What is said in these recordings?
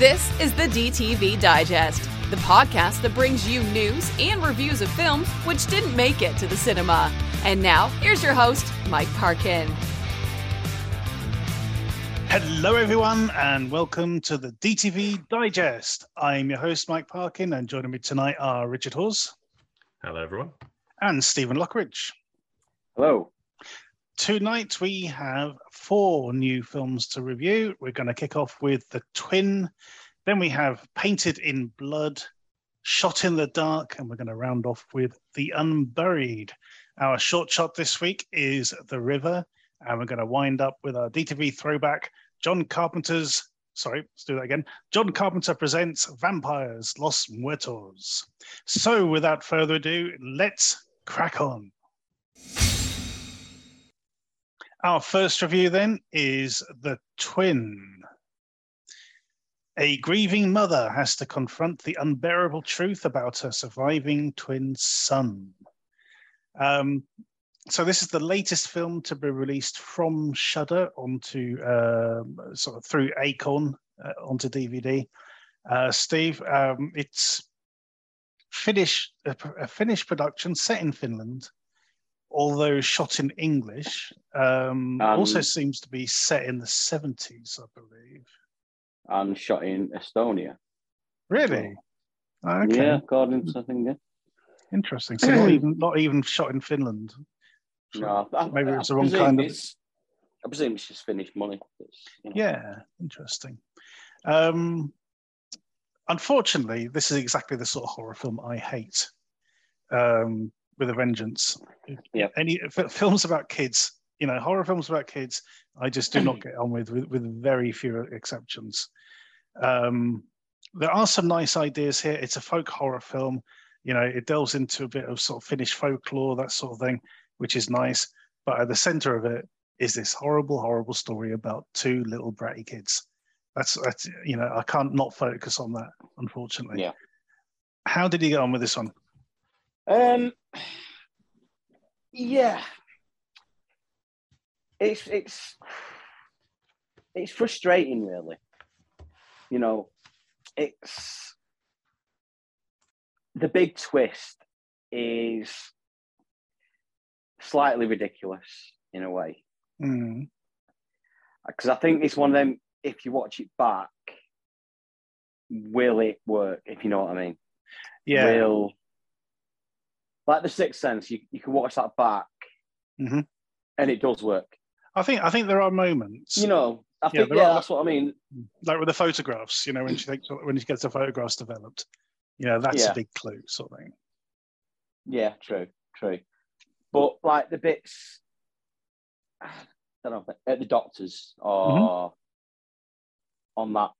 This is the DTV Digest, the podcast that brings you news and reviews of films which didn't make it to the cinema. And now, here's your host, Mike Parkin. Hello, everyone, and welcome to the DTV Digest. I'm your host, Mike Parkin, and joining me tonight are Richard Hawes Hello, everyone. and Stephen Lockridge. Hello. Tonight we have four new films to review. We're going to kick off with The Twin, then we have Painted in Blood, Shot in the Dark, and we're going to round off with The Unburied. Our short shot this week is The River, and we're going to wind up with our DTV throwback, John Carpenter's. Sorry, let's do that again. John Carpenter presents Vampires Los Muertos. So, without further ado, let's crack on. Our first review then is The Twin. A grieving mother has to confront the unbearable truth about her surviving twin son. Um, so this is the latest film to be released from Shudder onto um sort of through Acorn uh, onto DVD. Uh, Steve, um, it's Finnish a, a Finnish production set in Finland, although shot in English. Um, also Um, seems to be set in the seventies, I believe. And shot in Estonia. Really? Okay. Yeah, according to think. Yeah. Interesting. So not even not even shot in Finland. No, I, Maybe I it's the wrong kind of. I presume it's just Finnish money. You know. Yeah, interesting. Um, unfortunately, this is exactly the sort of horror film I hate. Um, with a vengeance. Yeah. Any films about kids, you know, horror films about kids, I just do not get on with, with, with very few exceptions. Um, there are some nice ideas here. It's a folk horror film. You know, it delves into a bit of sort of Finnish folklore, that sort of thing, which is nice. But at the center of it is this horrible, horrible story about two little bratty kids. That's that's you know, I can't not focus on that, unfortunately. Yeah. How did you get on with this one? Um. Yeah. It's it's it's frustrating, really. You know, it's the big twist is slightly ridiculous in a way Mm, because I think it's one of them. If you watch it back, will it work? If you know what I mean. yeah. Will like the Sixth Sense, you, you can watch that back, Mhm. and it does work. I think I think there are moments. You know, I Yeah, think yeah, are- that's what I mean. like with the photographs, you know, when she thinks when she gets the photographs developed, you know, that's Yeah. a big clue, sort of thing. Yeah, true, true. But like the bits, I don't know, at the doctors or Mm-hmm. on that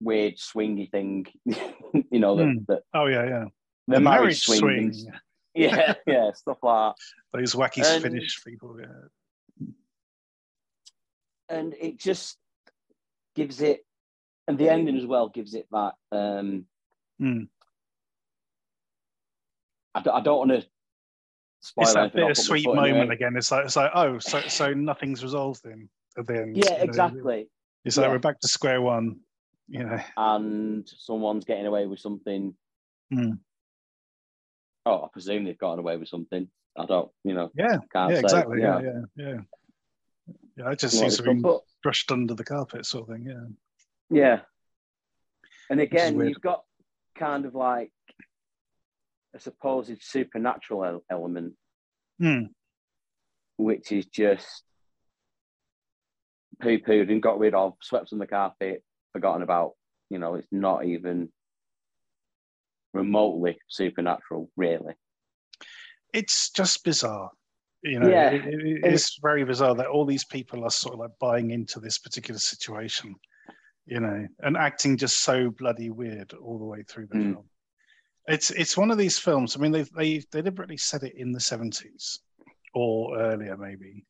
weird swingy thing, you know, that, Hmm. that Oh yeah, yeah. the, marriage, swing. swing, and- Yeah, yeah, stuff like that. those wacky And- Finnish people. Yeah. and it just gives it and the ending as well gives it that um Mm. I, don't- I don't want to spoil It's that bit of sweet moment again. It's like it's like oh, so so nothing's resolved then at the end. yeah exactly It's like Yeah. we're back to square one. You know. and someone's getting away with something Hmm. Oh I presume they've gotten away with something I don't you know Yeah. yeah. Exactly. Yeah. yeah. Yeah. Yeah. Yeah. It just seems to be brushed under the carpet, sort of thing. Yeah. yeah and again you've got kind of like a supposed supernatural element Hmm. which is just poo pooed and got rid of, swept on the carpet, forgotten about. You know, it's not even remotely supernatural, really. It's just bizarre. You know, Yeah. it- it- it's very bizarre that all these people are sort of like buying into this particular situation, you know, and acting just so bloody weird all the way through the Mm. film. It's it's one of these films. I mean, they they deliberately set it in the seventies or earlier, maybe.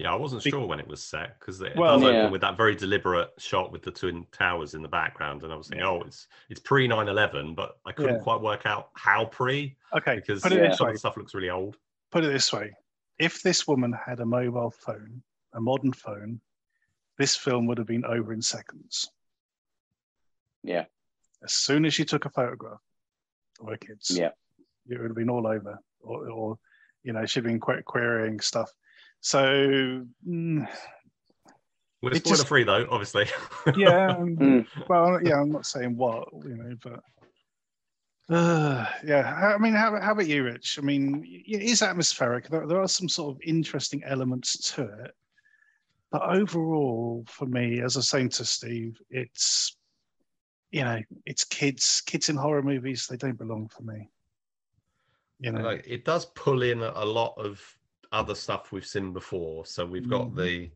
Yeah, I wasn't Be- sure when it was set because it Well- does open with that very deliberate shot with the twin towers in the background, and I was thinking, oh, it's it's pre 9/11, but I couldn't Yeah. quite work out how pre Okay, because put it yeah, this some way. of the stuff looks really old. Put it this way: if this woman had a mobile phone, a modern phone, this film would have been over in seconds. Yeah. As soon as she took a photograph of her kids, Yeah. it would have been all over, or, or you know, she'd been querying stuff. So mm, We're spoiler just- free though, obviously. yeah, um, well, yeah, I'm not saying what you know, but uh, yeah. I mean, how, how about you, Rich? I mean, it is atmospheric. There, there are some sort of interesting elements to it, but overall, for me, as I was saying to Steve, it's you know, it's kids. Kids in horror movies, they don't belong for me. You know, like it does pull in a lot of other stuff we've seen before. So we've got Mhm. the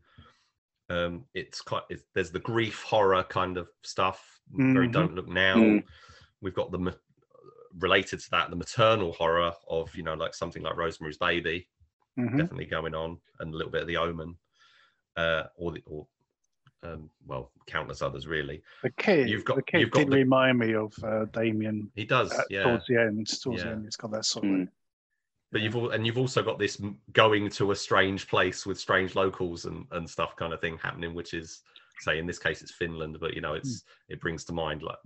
um it's quite it's, there's the grief horror kind of stuff very Mhm. don't look now Mm. we've got the ma- related to that the maternal horror of you know like something like rosemary's baby Mhm. definitely going on and a little bit of the omen uh or the or um well countless others really the kid. you've got- the kid you've got did the- remind me of uh, Damien he does uh, yeah towards the end. Towards the end, it's got that sort of. Mm. But you've all, and you've also got this going to a strange place with strange locals and, and stuff kind of thing happening, which is say in this case it's Finland, but you know it's it brings to mind like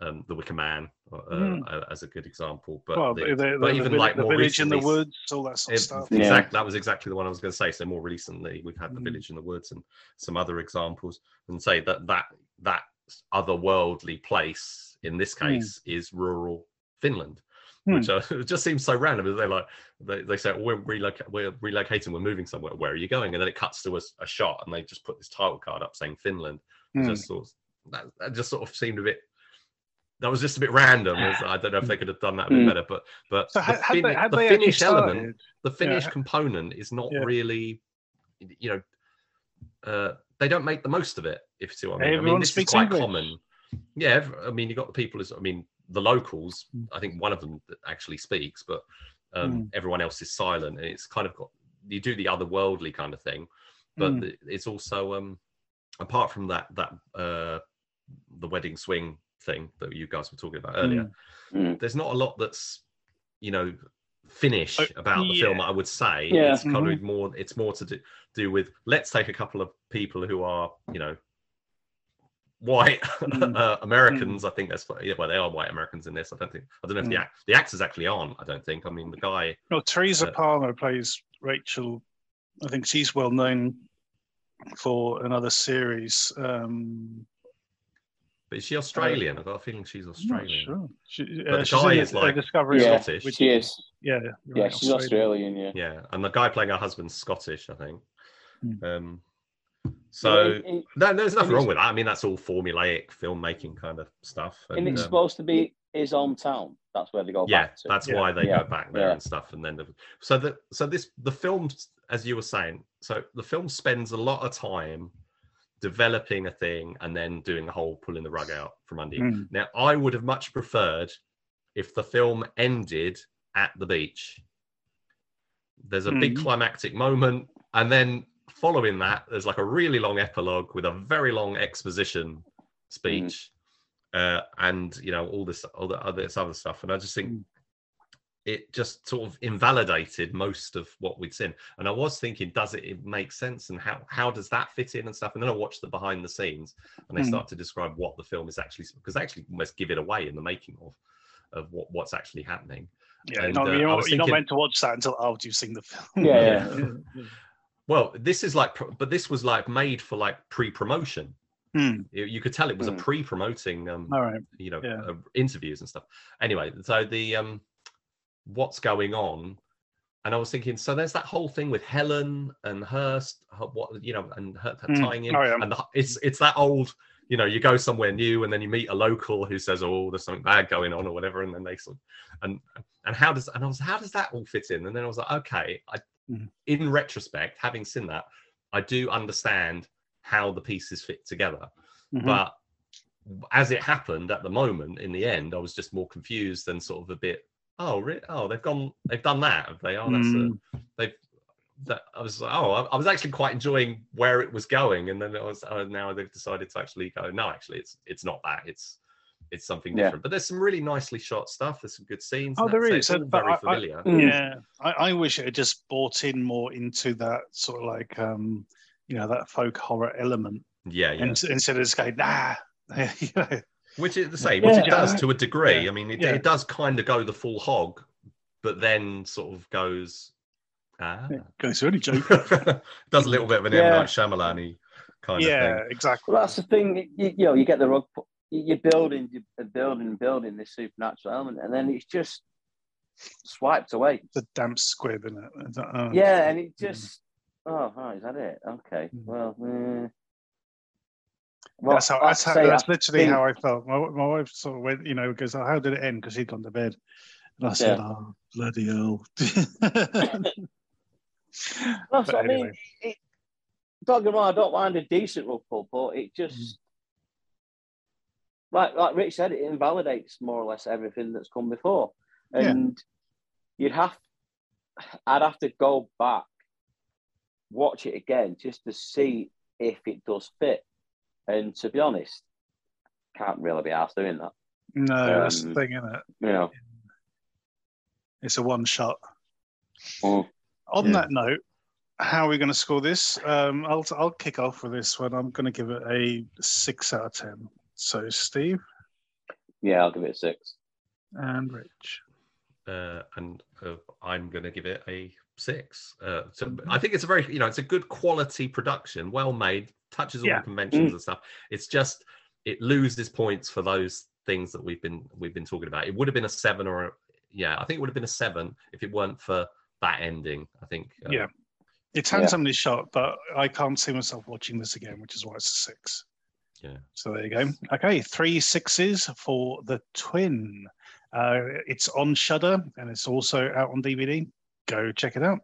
um, the Wicker Man uh, Mm. as a good example. But, well, the, the, the, but the, even vil- like the more village in the woods, all that sort of it- stuff. Yeah. exact- that was exactly the one I was going to say. So more recently, we've had the Mm. village in the woods and some other examples, and say that that that otherworldly place in this Mm. case is rural Finland Hmm. which uh, it just seems so random. They're like, they, they say, we're, reloc- we're relocating, we're moving somewhere. Where are you going? And then it cuts to a, a shot, and they just put this title card up saying Finland. Hmm. Just sort of, that, that just sort of seemed a bit. That was just a bit random. I don't know if they could have done that a bit Hmm. better, but but So the, had, fin- they, had the Finnish element, the Finnish Yeah. component is not Yeah. really, you know, uh, they don't make the most of it. If you see what I mean. I mean, Everyone this is quite English. common. Yeah, I mean, you got the people. As I mean, the locals. Mm. I think one of them that actually speaks, but um, Mm. everyone else is silent, and it's kind of got you do the otherworldly kind of thing, but Mm. it's also um, apart from that that uh, the wedding swing thing that you guys were talking about earlier. Mm. There's not a lot that's you know Finnish Oh, about the film. I would say Yeah. it's kind Mhm. of more. It's more to do, do with let's take a couple of people who are you know white Mm. uh, Americans. I think that's yeah, well they are white Americans in this. I don't think I don't know if the Mm. act, the actors actually aren't. I don't think. I mean the guy. No, Teresa Uh, Palmer plays Rachel. I think she's well known for another series. Um, But is she Australian? I've got a feeling she's Australian. sure. She, But uh, the she's guy is the- like the Discovery Yeah, Scottish. which- she is. yeah, Yeah, right, she's Australian. Yeah. Yeah, and the guy playing her husband's Scottish, I think. Hmm. Um, so it- it- no, there's nothing wrong with that. I mean, that's all formulaic filmmaking kind of stuff. and And, it's um, supposed to be his hometown. That's where they go yeah, back to. that's Yeah. why they Yeah. go back there Yeah. and stuff. And then the, so the so this the film, as you were saying, so the film spends a lot of time developing a thing and then doing a whole pulling the rug out from under you. Mm. Now, I would have much preferred if the film ended at the beach. There's a big Mm. climactic moment, and then following that, there's like a really long epilogue with a very long exposition speech, uh, and you know all this, all, the, all this other stuff. And I just think Mm. it just sort of invalidated most of what we'd seen. And I was thinking, does it, it make sense, and how how does that fit in and stuff? And then I watched the behind the scenes, and they Mm. start to describe what the film is actually because they actually almost give it away in the making of of what, what's actually happening. Yeah, And, you're, not, uh, you're, not, you're not meant to watch that until after you've seen the film. Yeah, yeah. Well, this is like, but this was like made for like pre-promotion. Hmm, You, could tell it was a Mm. pre-promoting, um, All right. you know, Yeah. uh, interviews and stuff. Anyway, so the um, what's going on, and I was thinking, so there's that whole thing with Helen and her, st- her what you know, and her, her Mm. tying in, Oh, yeah. and the, it's it's that old. You know, you go somewhere new and then you meet a local who says, "Oh, there's something bad going on" or whatever, and then they sort of, and and how does and I was how does that all fit in? And then I was like, okay, I, Mhm. in retrospect, having seen that, I do understand how the pieces fit together. Mhm. But as it happened at the moment, in the end, I was just more confused and sort of a bit, oh, re- oh, they've gone, they've done that, have they? Oh, that's Mm. a, they've. That I was oh, I, I was actually quite enjoying where it was going, and then it was oh, now they've decided to actually go. No, actually, it's it's not that. It's it's something Yeah. different. But there's some really nicely shot stuff. There's some good scenes. Oh, there is. so It's all very I- I- familiar. Mm. Yeah, I, I wish it had just bought in more into that sort of like, um, you know, that folk horror element, yeah, yeah. and instead of just going, nah, you know, Which is the same, which it does to a degree. Yeah. I mean, it, Yeah. it does kind of go the full hog, but then sort of goes. Ah. Goes through any joke. does a little bit of an M Yeah. Night Shyamalan kind yeah, of thing. Yeah, exactly. Well, that's the thing. You, you know, you get the rug. You're building, you're building, building this supernatural element, and then it's just swiped away. The damp squib in it. Oh. Yeah, and it just. Oh, right, is that it? Okay. Mm. Well, eh. well that's how. That's, how, that's literally think- how I felt. My, my wife sort of went, you know, goes, oh, "How did it end?" Because he'd gone to bed, and I said, "Oh, bloody hell." But what I mean. anyway. It, don't get me wrong, I don't mind a decent pull, but it just. Like, like Rich said, it invalidates more or less everything that's come before. Yeah. And you'd have, I'd have to go back, watch it again just to see if it does fit. And to be honest, can't really be asked doing that. no, that's the Um, thing, isn't it? You know, It's a one shot. Mm. On Yeah. that note, how are we going to score this? Um, I'll I'll kick off with this one. I'm going to give it a six out of ten. So Steve yeah, I'll give it a six. and Rich. uh, and uh, I'm going to give it a six. Uh, so I think it's a very, you know, it's a good quality production, well made, touches all Yeah. the conventions Mm. and stuff. It's just it loses points for those things that we've been we've been talking about. It would have been a seven or a, yeah, I think it would have been a seven if it weren't for that ending. I think. uh, Yeah. It's handsomely shot, but I can't see myself watching this again, which is why it's a six. Yeah. So there you go. Okay, three sixes for the twin. Uh, it's on Shudder and it's also out on DVD. Go check it out.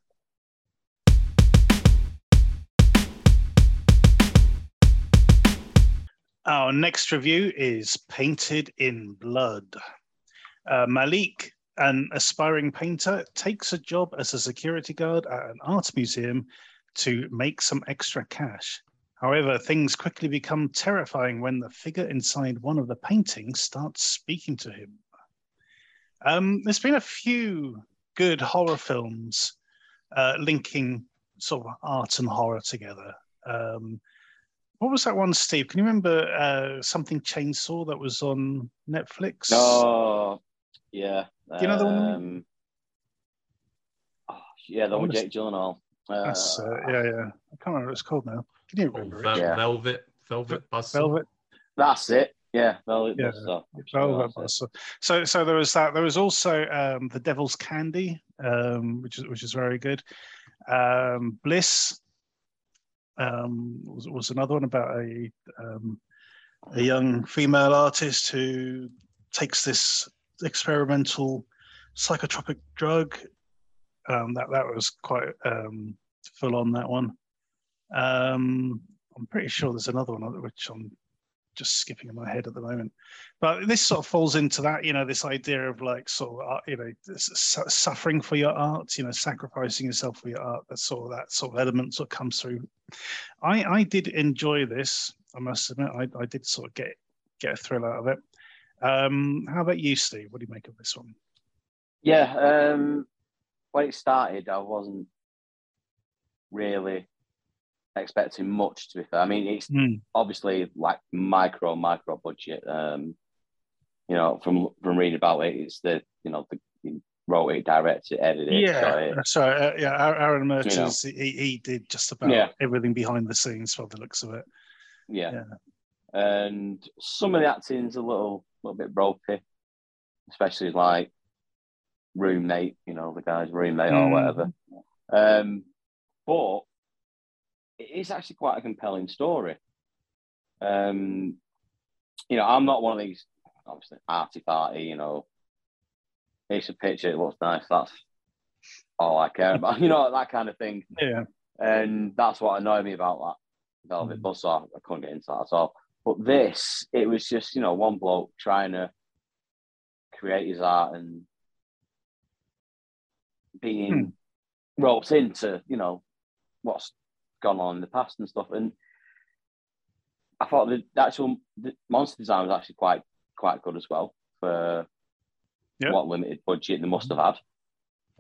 Our next review is Painted in Blood. Uh, Malik, an aspiring painter, takes a job as a security guard at an art museum to make some extra cash. However, things quickly become terrifying when the figure inside one of the paintings starts speaking to him. Um, there's been a few good horror films uh, linking sort of art and horror together. Um, what was that one, Steve? Can you remember uh, something Chainsaw that was on Netflix? Oh, yeah. Do you know the one? Um, oh, yeah, the one wanna Jake Gyllenhaal. Uh, That's, uh, yeah, yeah. I can't remember what it's called now. Can you Oh, remember? Vel- it? Yeah. Velvet, Velvet Buzzsaw. Velvet. That's it. Yeah, Velvet Yeah. Buzzsaw. Velvet Buzzsaw. So, so there was that. There was also um, the Devil's Candy, um, which is which is very good. Um, Bliss um, was, was another one about a um, a young female artist who takes this experimental psychotropic drug. Um, that that was quite um, full on. That one. Um, I'm pretty sure there's another one which I'm just skipping in my head at the moment. But this sort of falls into that, you know, this idea of like sort of, uh, you know, suffering for your art, you know, sacrificing yourself for your art. That's sort of that sort of element sort of comes through. I I did enjoy this. I must admit, I, I did sort of get get a thrill out of it. Um, how about you, Steve? What do you make of this one? Yeah, um, when it started, I wasn't really expecting much. To be fair, I mean, it's Mm, obviously like micro, micro budget. Um, you know, from from reading about it, it's the you know the he wrote it, directed, it, edited, yeah, sorry, uh, yeah. Aaron- Aaron know. He, he did just about Yeah. everything behind the scenes, for the looks of it. Yeah. Yeah. And some of the acting's a little little bit ropey, especially like roommate, you know, the guy's roommate or Mm. whatever. Um, but it is actually quite a compelling story. Um, you know, I'm not one of these obviously arty farty, you know, it's a picture, it looks nice, that's all I care about, you know, that kind of thing. Yeah, And that's what annoyed me about that Velvet Mm. Buzzsaw. I couldn't get into that at all. But this, it was just, you know, one bloke trying to create his art and being roped into, you know, what's gone on in the past and stuff. And I thought the, actual the monster design was actually quite quite good as well for Yeah. what limited budget they must have had.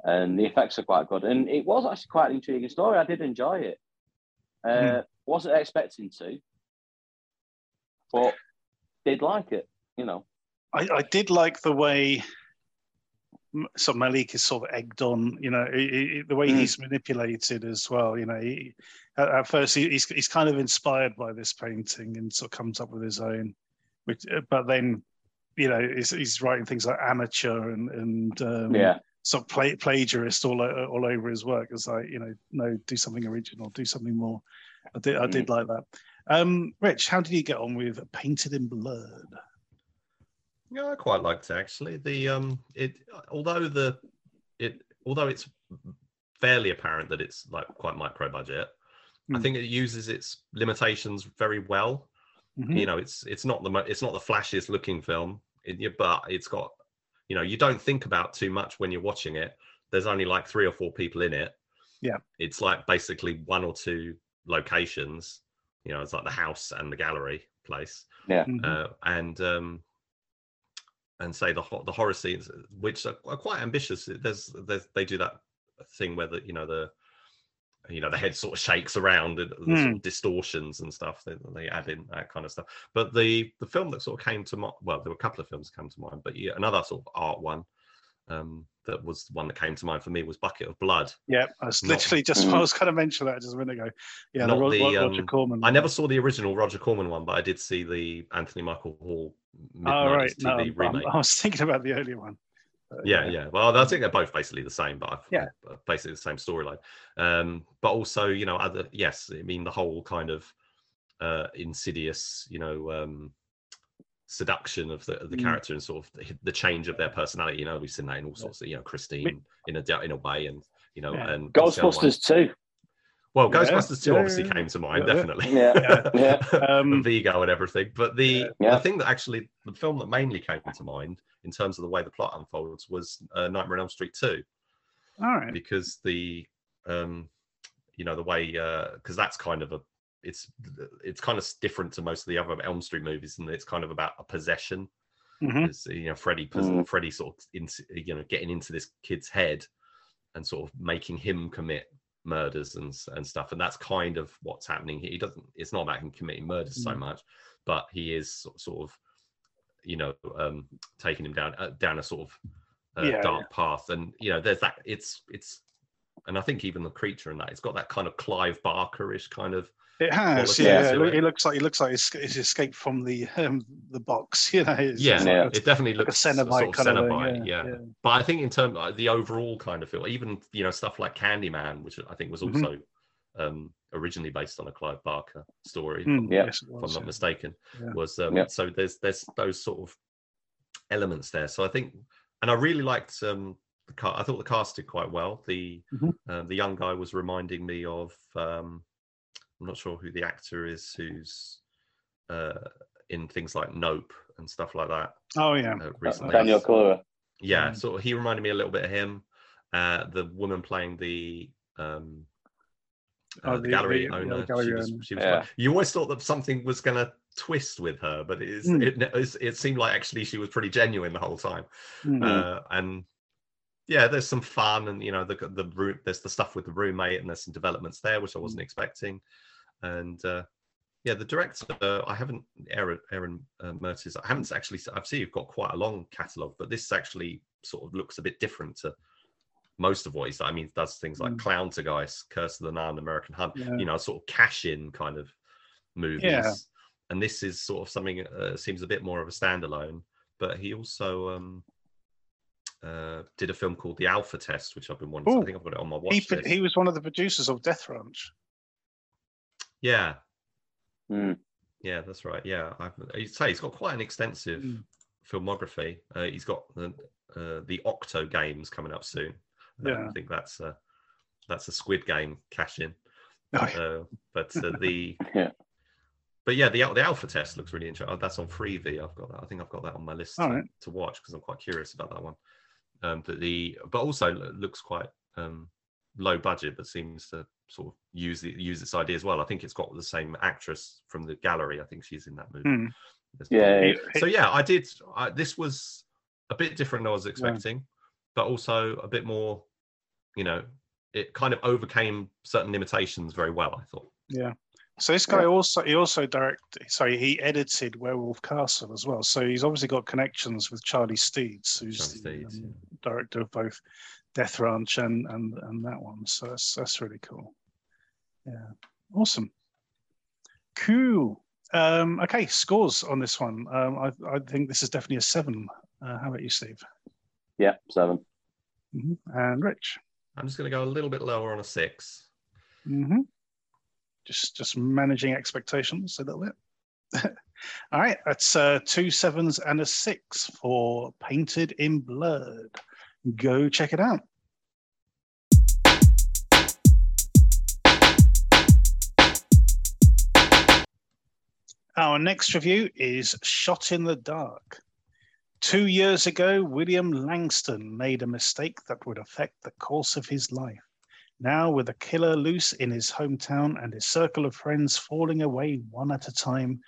And the effects are quite good. And it was actually quite an intriguing story. I did enjoy it. Uh, Wasn't expecting to, but did like it. you know. I, I did like the way so Malik is sort of egged on, you know, i- i- the way Mm. he's manipulated as well. You know, he, at, at first he, he's he's kind of inspired by this painting and sort of comes up with his own, which, uh, but then, you know, he's, he's writing things like amateur and and um, Yeah. sort of pla- plagiarist all all over his work. It's like you know, no, do something original, do something more. I did I did like that. Um, Rich, how did you get on with Painted in Blood? Yeah, I quite liked it actually. The um, it although the it although it's fairly apparent that it's like quite micro budget, I Hmm. think it uses its limitations very well. Mhm. You know, it's it's not the mo- it's not the flashiest looking film, it, yeah, but it's got you know you don't think about too much when you're watching it. There's only like three or four people in it. Yeah. it's like basically one or two locations. You know, it's like the house and the gallery place Mhm. uh, and um, and say the the horror scenes, which are, are quite ambitious. There's there's they do that thing where the you know the you know the head sort of shakes around and the sort Hmm. of distortions and stuff. They, they add in that kind of stuff. But the the film that sort of came to mind, well, there were a couple of films that came to mind, but yeah, another sort of art one um, that was the one that came to mind for me was Bucket of Blood. Yeah, I was Not- literally just Mhm. I was kind of mentioning that just a minute ago. Yeah, Not the, Ro- the, Roger um, Corman. I never saw the original Roger Corman one, but I did see the Anthony Michael Hall mid Oh right, nineties no, TV I'm- remake. I was thinking about the earlier one. But, yeah yeah well i think they're both basically the same but Yeah. basically the same storyline um but also you know other yes i mean the whole kind of uh insidious you know um seduction of the of the Mm. character and sort of the, the change of their personality you know we've seen that in all sorts of you know christine in a in a way and you know Yeah. and what's the other one? Ghostbusters too. Well Yeah, ghostbusters 2 yeah, obviously yeah, came to mind yeah, yeah. definitely Yeah, yeah. Um, Vigo and everything. But the Yeah. the thing that actually the film that mainly came to mind in terms of the way the plot unfolds was uh, Nightmare on Elm Street 2 all right. because the um you know the way because that's kind of a it's it's kind of different to most of the other Elm Street movies and it's kind of about a possession Mhm. you know Freddy pos- Mm. Freddy sort of in, you know getting into this kid's head and sort of making him commit murders and and stuff and that's kind of what's happening here. He doesn't it's not about him committing murders so Mm. much but he is sort of you know um taking him down uh, down a sort of uh, Yeah, dark path. And you know there's that it's it's and i think even the creature in that it's got that kind of clive barker-ish kind of It has, quality yeah. It, it. it looks like it looks like it's, it's escaped from the um, the box. You know, it's yeah, just Yeah. like a- it definitely like a looks a Cenobite sort of kind of thing, Cenobite, yeah, yeah, yeah. But I think in terms of the overall kind of feel, even you know stuff like Candyman, which I think was Mhm. also um, originally based on a Clive Barker story, Mm, if, Yeah. yes, it I'm not yeah. mistaken. Yeah. Was um, Yeah. so there's there's those sort of elements there. So I think, and I really liked um, the car. I thought the cast did quite well. The Mhm. uh, the young guy was reminding me of um, I'm not sure who the actor is who's uh, in things like Nope and stuff like that Oh yeah. uh, recently. Daniel Kaluuya. Yeah, Mm. sort of. He reminded me a little bit of him. Uh, the woman playing the um, uh, Oh, the, the- gallery the- the owner. gallery she was, she was Yeah. you always thought that something was going to twist with her, but it, is, Mm. it, it, it seemed like actually she was pretty genuine the whole time. Mm. Uh, and yeah, there's some fun, and you know, the the room, there's the stuff with the roommate, and there's some developments there which I wasn't expecting. And uh, yeah, the director, I haven't Aaron Aaron uh, Mirtes, I haven't actually. I've seen you've got quite a long catalogue, but this actually sort of looks a bit different to most of what he's done. I mean, does things like Mm. Clown to Guys, Curse of the Nun, American Hunt, Yeah. you know, sort of cash in kind of movies. And this is sort of something uh, seems a bit more of a standalone. But he also um, uh, did a film called The Alpha Test, which I've been wanting. to- Ooh. I think I've got it on my watch He, he was one of the producers of Death Ranch. Yeah, Mm. yeah, that's right. Yeah, I've, you say he's got quite an extensive Mm. filmography. Uh, he's got the uh, the Octo games coming up soon. Uh, Yeah. I think that's uh, that's a Squid Game cash in. Oh. Uh, but uh, the Yeah. but yeah, the the alpha test looks really interesting. Oh, that's on Freevee. I've got that. I think I've got that on my list to, right. to watch because I'm quite curious about that one. Um, but the but also looks quite um, low budget, but seems to sort of use the use its idea as well. I think it's got the same actress from the gallery. I think she's in that movie. Hmm. There's Yeah, So yeah, I did. I, this was a bit different than I was expecting, but also a bit more. You know, it kind of overcame certain limitations very well. I thought. Yeah. So this guy Yeah. also he also directed. Sorry, he edited Werewolf Castle as well. So he's obviously got connections with Charlie Steeds, who's Charlie the Steeds, um, director of both Death Ranch and and and that one. So that's that's really cool. Yeah, awesome. Cool. Um, okay, scores on this one. Um, I I think this is definitely a seven. Uh, how about you, Steve? Yeah, seven. hmm And Rich. I'm just going to go a little bit lower on a six. hmm Just just managing expectations a little bit. All right, that's uh, two sevens and a six for Painted in Blood. Go check it out. Our next review is Shot in the Dark. Two years ago, William Langston made a mistake that would affect the course of his life. Now, with a killer loose in his hometown and his circle of friends falling away one at a time,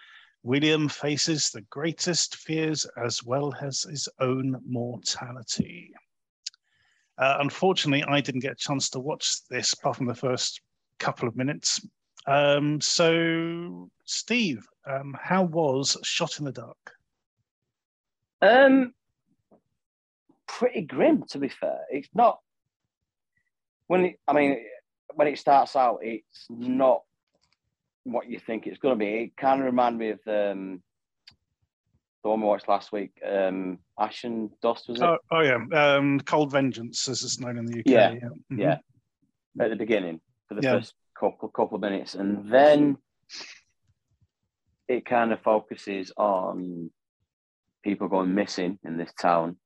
William faces the greatest fears as well as his own mortality. Uh, unfortunately, I didn't get a chance to watch this apart from the first couple of minutes. Um, so, Steve, um, how was Shot in the Dark? Um, pretty grim, to be fair. It's not when it, I mean when it starts out, it's not what you think it's going to be. It kind of reminded me of um, the one we watched last week, um, Ash and Dust, was it? Oh, oh yeah, um, Cold Vengeance, as it's known in the UK. Yeah, Mhm. Yeah, at the beginning for the Yeah. first couple couple of minutes, and then it kind of focuses on people going missing in this town,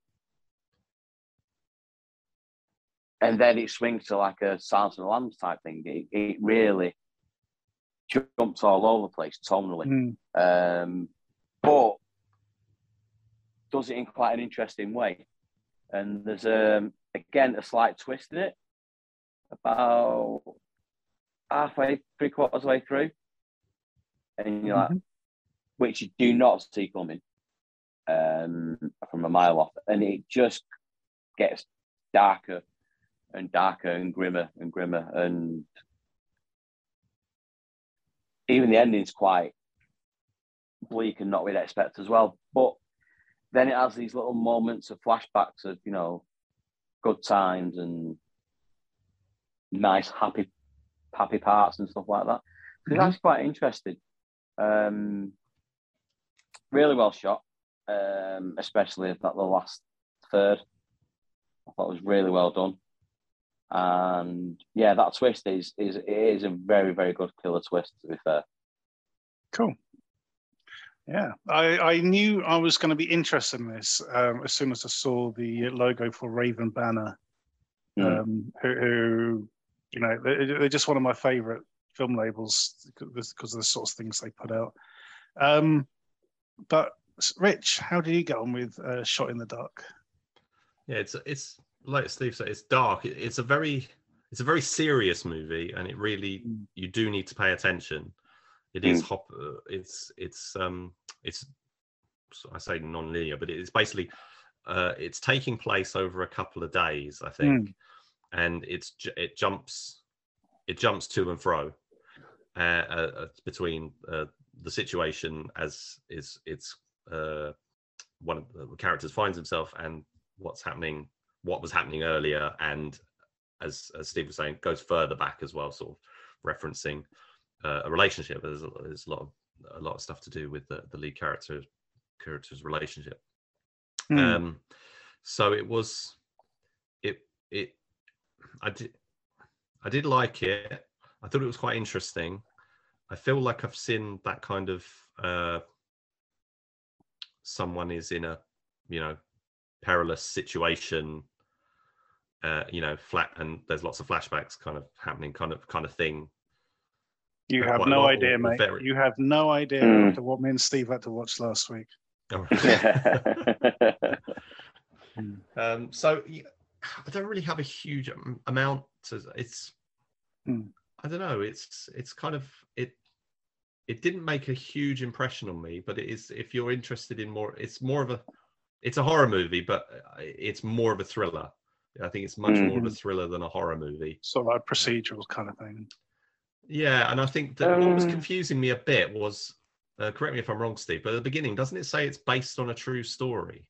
and then it swings to like a Silence of the Lambs type thing. It, it really jumps all over the place tonally, Mm. um, but does it in quite an interesting way. And there's um, again a slight twist in it about halfway, three quarters of the way through, and you're like, Mhm. which you do not see coming um, from a mile off, and it just gets darker and darker and grimmer and grimmer, and even the ending's quite bleak and not what we'd expect as well. But then it has these little moments of flashbacks of you know good times and nice happy happy parts and stuff like that. So Mhm. it's actually quite interesting. Um, really well shot, um, especially that the last third. I thought it was really well done. And yeah, that twist is is it is a very very good killer twist. To be fair, Cool. Yeah, I, I knew I was going to be interested in this um, as soon as I saw the logo for Raven Banner, Mm. um, who, who, you know, they're, they're just one of my favorite film labels because because of the sorts of things they put out. Um, but Rich, how did you get on with uh, Shot in the Dark? Yeah, it's it's like Steve said, it's dark. It- It's a very it's a very serious movie, and it really Mm. you do need to pay attention. It is Mm. hop. uh, It's it's um it's I say non-linear, but it's basically uh, it's taking place over a couple of days, I think, and it's it jumps it jumps to and fro uh, uh, uh, between uh, the situation as is it's uh, one of the characters finds himself and what's happening, what was happening earlier, and as as Steve was saying, goes further back as well, sort of referencing uh, a relationship. There's a, there's a lot of a lot of stuff to do with the, the lead character character's relationship. Hmm. Um, so it was, it it, I did, I did like it. I thought it was quite interesting. I feel like I've seen that kind of uh, someone is in a, you know, perilous situation. Uh, you know, flat, and there's lots of flashbacks kind of happening, kind of kind of thing. you have no lot, idea, or- or mate. very- You have no idea Mm. after what me and Steve had to watch last week. um, so yeah, I don't really have a huge amount. To, it's Hmm. I don't know. It's it's kind of it. It didn't make a huge impression on me, but it is. If you're interested in more, it's more of a. It's a horror movie, but uh, it's more of a thriller. I think it's much more of a thriller than a horror movie. Sort of like procedural kind of thing. Yeah, and I think that what was Um, confusing me a bit was, uh, correct me if I'm wrong, Steve, but at the beginning, doesn't it say it's based on a true story?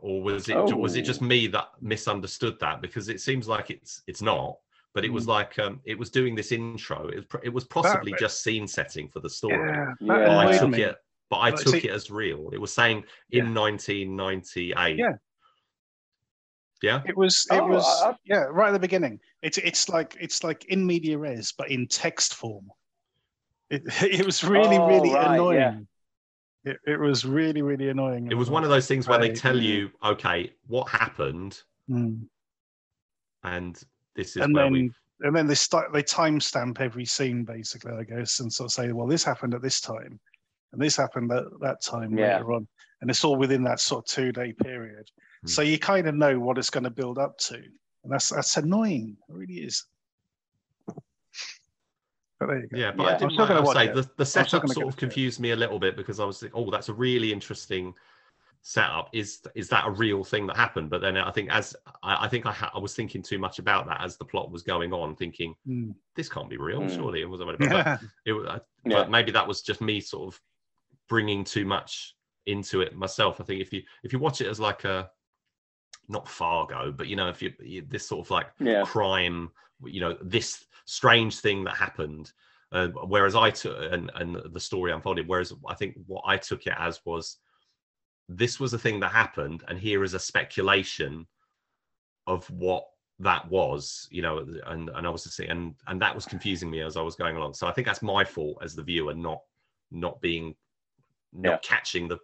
Or was it was it just Oh. me that misunderstood that? Because it seems like it's it's not, but it was Mm. like um, it was doing this intro. It was, it was possibly bit- just scene setting for the story. Yeah, Yeah. that But I annoyed took me. it, but I Like, took see- it as real. It was saying in 1998. Yeah. Yeah. It was. It Oh, was. I- I- yeah, right at the beginning. It's it's like it's like in media res, but in text form. It it was really Oh, really right, annoying. yeah. It, it was really really annoying. It was one of those things where they tell you, okay, what happened, Mm. and this is And where then we. and then they start they timestamp every scene basically, I guess, and sort of say, well, this happened at this time, and this happened at that time Yeah. later on, and it's all within that sort of two day period. Hmm. So you kind of know what it's going to build up to, and that's that's annoying. It really is. But there you go. Yeah, but Yeah. I I'm didn't still like, gonna I'll say it. the, the setup sort of for it. confused me a little bit because I was like, oh, that's a really interesting setup. Is is that a real thing that happened? But then I think as I, I think I, ha- I was thinking too much about that as the plot was going on, thinking Mm. this can't be real. Mm. Surely it wasn't. Yeah. it I- Yeah. but maybe that was just me sort of bringing too much into it myself. I think if you if you watch it as like a not Fargo, but you know, if you, you this sort of like Yeah. crime, you know, this strange thing that happened. Uh, whereas I took and and the story unfolded. Whereas I think what I took it as was this was a thing that happened, and here is a speculation of what that was, you know, and and I was just and and that was confusing me as I was going along. So I think that's my fault as the viewer, not not being not Yeah. catching the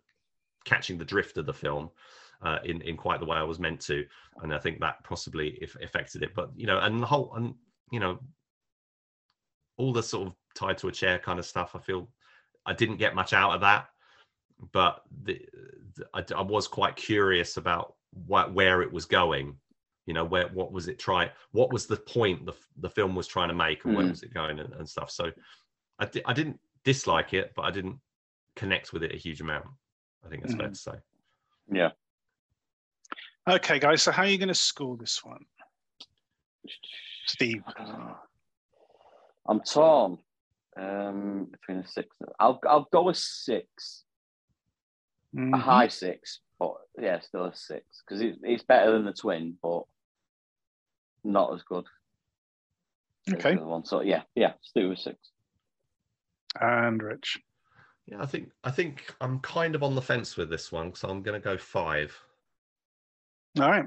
catching the drift of the film uh, in in quite the way I was meant to, and I think that possibly if affected it. But you know, and the whole and you know, all the sort of tied to a chair kind of stuff. I feel I didn't get much out of that, but the, the- I, I was quite curious about what where it was going. You know, where what was it trying? What was the point the the film was trying to make, and where Mm. was it going, and, and stuff. So I di- I didn't dislike it, but I didn't connect with it a huge amount. I think that's fair to say. Yeah. Okay, guys. So how are you going to score this one, Steve? I don't know. I'm torn um, between a six. I'll I'll go a six, a Mhm. high six, but yeah, still a six because it, it's better than the twin, but not as good. as Okay, the one. So yeah, yeah, still a six. and Rich. Yeah, I think I think I'm kind of on the fence with this one, so I'm going to go five. All right.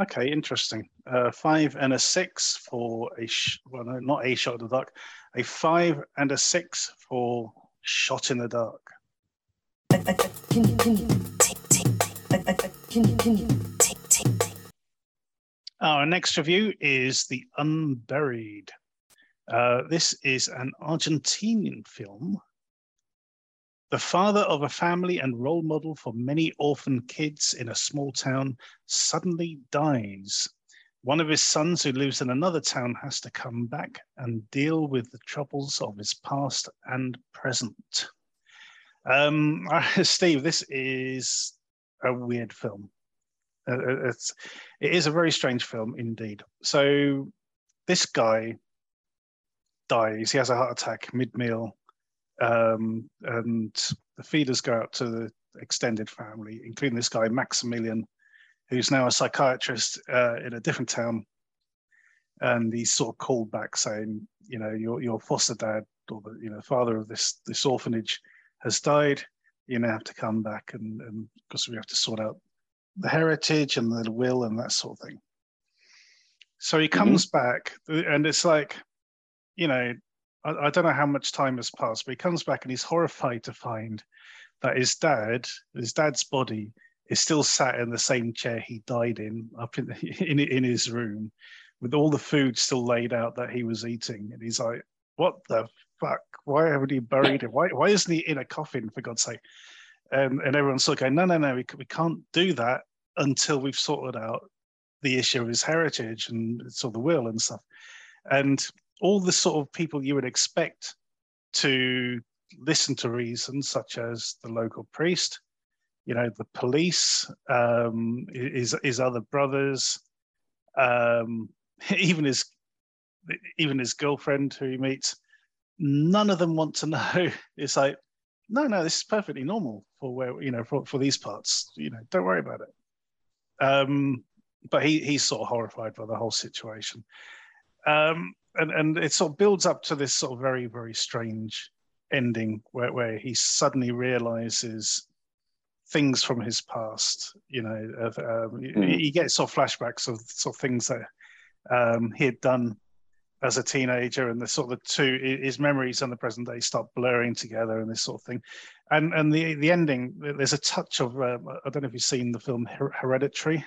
Okay, interesting. Uh, five and a six for a well, no, not a shot in the dark. A five and a six for shot in the dark. Our next review is The Unburied. Uh, this is an Argentinian film. The father of a family and role model for many orphan kids in a small town suddenly dies. One of his sons, who lives in another town, has to come back and deal with the troubles of his past and present. Um, Steve, this is a weird film. Uh, uh, it's it is a very strange film indeed. So this guy dies. He has a heart attack mid-meal, um, and the feeders go out to the extended family, including this guy Maximilian, who's now a psychiatrist uh, in a different town. And he's sort of called back saying, you know, your your foster dad or the you know father of this this orphanage has died. You now have to come back and and because we have to sort out the heritage and the will and that sort of thing. So he comes back, and it's like, you know, I, I don't know how much time has passed, but he comes back and he's horrified to find that his dad, his dad's body, is still sat in the same chair he died in, up in in, in his room, with all the food still laid out that he was eating, and he's like, "What the fuck? Why haven't he buried him? Why why isn't he in a coffin? For God's sake!" Um, and everyone's sort of going, "No, no, no, we we can't do that until we've sorted out the issue of his heritage and sort of the will and stuff." And all the sort of people you would expect to listen to reasons, such as the local priest, you know, the police, um, his his other brothers, um, even his even his girlfriend who he meets, none of them want to know. It's like, no, no, this is perfectly normal for where you know for, for these parts. You know, don't worry about it. Um, but he he's sort of horrified by the whole situation. Um, and and it sort of builds up to this sort of very very strange ending where where he suddenly realizes things from his past. You know, um, mm. he gets sort of flashbacks of sort of things that um, he had done as a teenager, and the sort of the two his memories and the present day start blurring together, and this sort of thing. And and the the ending, there's a touch of um, I don't know if you've seen the film Hereditary.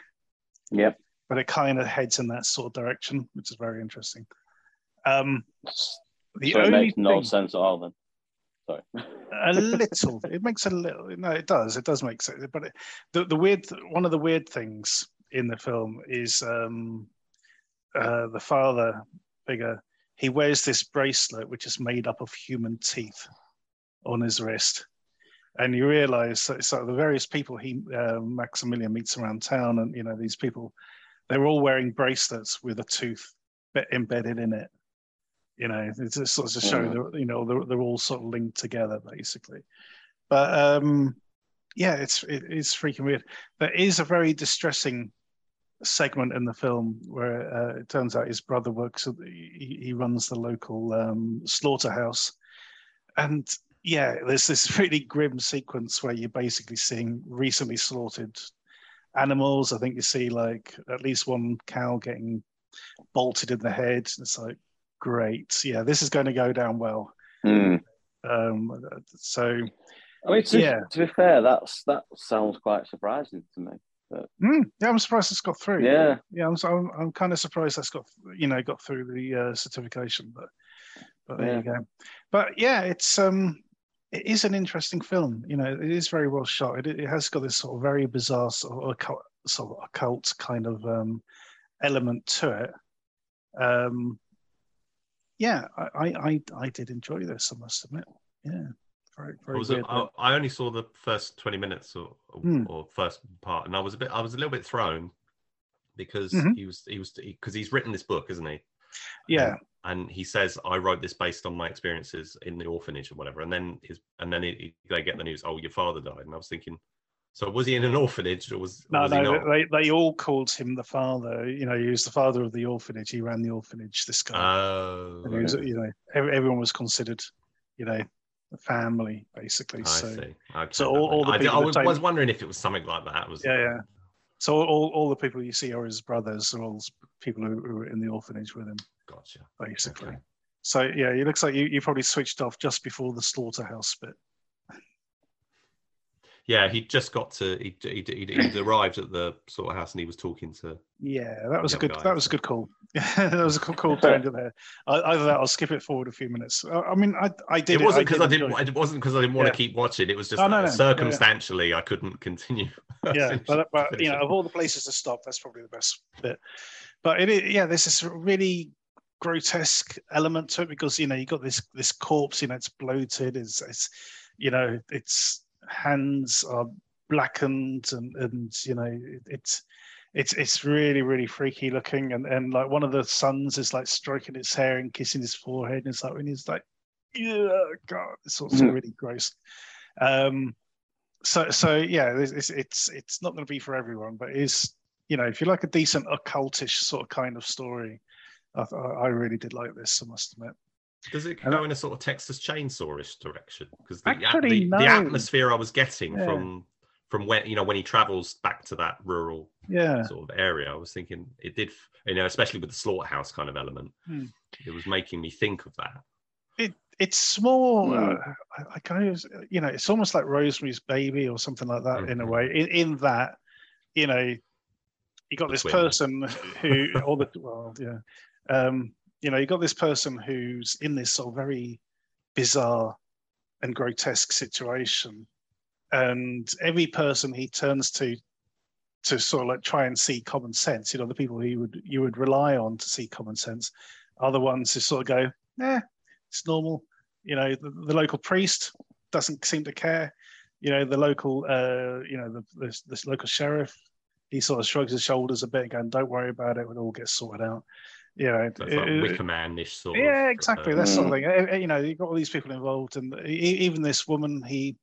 Yep. But it kind of heads in that sort of direction, which is very interesting. Um, the so it makes no thing, sense at all then. Sorry. a little. It makes a little. No, it does. It does make sense. But it, the the weird one of the weird things in the film is um, uh, the father figure. He wears this bracelet which is made up of human teeth on his wrist, and you realise that so the various people he uh, Maximilian meets around town, and you know these people, they're all wearing bracelets with a tooth embedded in it you know, it's just sort of show mm. that you know they're, they're all sort of linked together basically. But um, yeah, it's it, it's freaking weird. There is a very distressing segment in the film where uh, it turns out his brother works. He, he runs the local um, slaughterhouse, and yeah, there's this really grim sequence where you're basically seeing recently slaughtered animals. I think you see like at least one cow getting bolted in the head. It's like great. Yeah, this is going to go down well. Mm. Um, so, I mean, to, yeah. to be fair, that's that sounds quite surprising to me. But... Mm, yeah, I'm surprised it's got through. Yeah, yeah, I'm I'm, I'm kind of surprised that's got you know got through the uh, certification, but but there yeah. you go. But yeah, it's um it is an interesting film. You know, it is very well shot. It, it has got this sort of very bizarre sort of occult, sort of occult kind of um, element to it. Um, yeah, I, I, I did enjoy this. I must admit. Yeah, very, very. I, I, only saw the first twenty minutes or, or, hmm. or, first part, and I was a bit, I was a little bit thrown because mm-hmm. he was, he was, because he, he's written this book, isn't he? Yeah. and he says, "I wrote this based on my experiences in the orphanage or whatever." And then his, and then he, he, they get the news, "Oh, your father died," and I was thinking, so was he in an orphanage or was no was no they, they all called him the father. You know, he was the father of the orphanage. He ran the orphanage. This guy. Oh. And he was, you know, everyone was considered, you know, a family basically. I so, see. Okay. so all, all the I, I was, was, wondering if it was something like that. Was yeah, yeah. So all, all the people you see are his brothers, are all people who, who were in the orphanage with him. Gotcha. Basically. Okay. So yeah, it looks like you, you probably switched off just before the slaughterhouse bit yeah, he just got to he he he'd arrived at the sort of house and he was talking to. Yeah, that was a good guy, that was a good call. that was a good call down to there. Either that, I'll skip it forward a few minutes. I mean, I I did. It wasn't because I, I, didn't. It wasn't because I didn't want yeah. to keep watching. It was just oh, no, no, circumstantially. I couldn't continue. yeah, but, but you know, of all the places to stop, that's probably the best bit. But it, yeah, there's this really grotesque element to it because you know you got this this corpse, you know, it's bloated, it's, it's you know, it's hands are blackened and and you know it's it's it's really really freaky looking. And and like one of the sons is like stroking his hair and kissing his forehead. And it's like when he's like yeah god. It's also mm. really gross. Um so so yeah it's it's it's not going to be for everyone but is you know if you like a decent occultish sort of kind of story i i really did like this i must admit does it go in a sort of Texas Chainsawish direction? Because the, Actually, the, no. the, atmosphere I was getting yeah. from from when you know when he travels back to that rural yeah. sort of area, I was thinking it did you know especially with the slaughterhouse kind of element, hmm. it was making me think of that. It it's small. Uh, I, I, kind of you know it's almost like Rosemary's Baby or something like that mm-hmm. in a mm-hmm. way. In, in that you know you got the this twin. person who all the well yeah. Um, you know, you got this person who's in this sort of very bizarre and grotesque situation, and every person he turns to to sort of like try and see common sense, you know, the people you would you would rely on to see common sense are the ones who sort of go, "Yeah, it's normal." You know, the, the local priest doesn't seem to care. You know, the local, uh, you know, the, the, local sheriff, he sort of shrugs his shoulders a bit, going, "Don't worry about it; it'll all get sorted out." You know, That's like it- Wicker Man-ish sort of. yeah, exactly. uh, That sort of thing. Uh, uh, You know, you've got all these people involved, and e- even this woman, he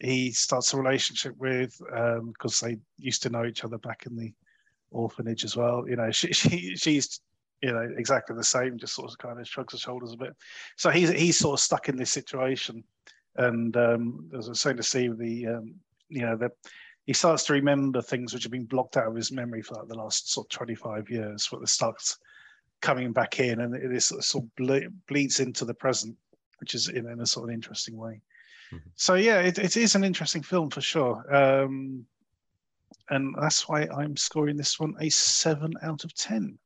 he starts a relationship with because they used to know each other back in the orphanage as well. You know, she, she she's you know exactly the same, just sort of kind of shrugs her shoulders a bit. So he's he's sort of stuck in this situation, and um, as I was saying to Steve, the um, you know the he starts to remember things which have been blocked out of his memory for like the last sort of 25 years, but it starts coming back in and it is sort of, sort of ble- bleeds into the present, which is in, in a sort of interesting way. Mhm. So yeah, it, it is an interesting film for sure. Um, and that's why I'm scoring this one a seven out of 10.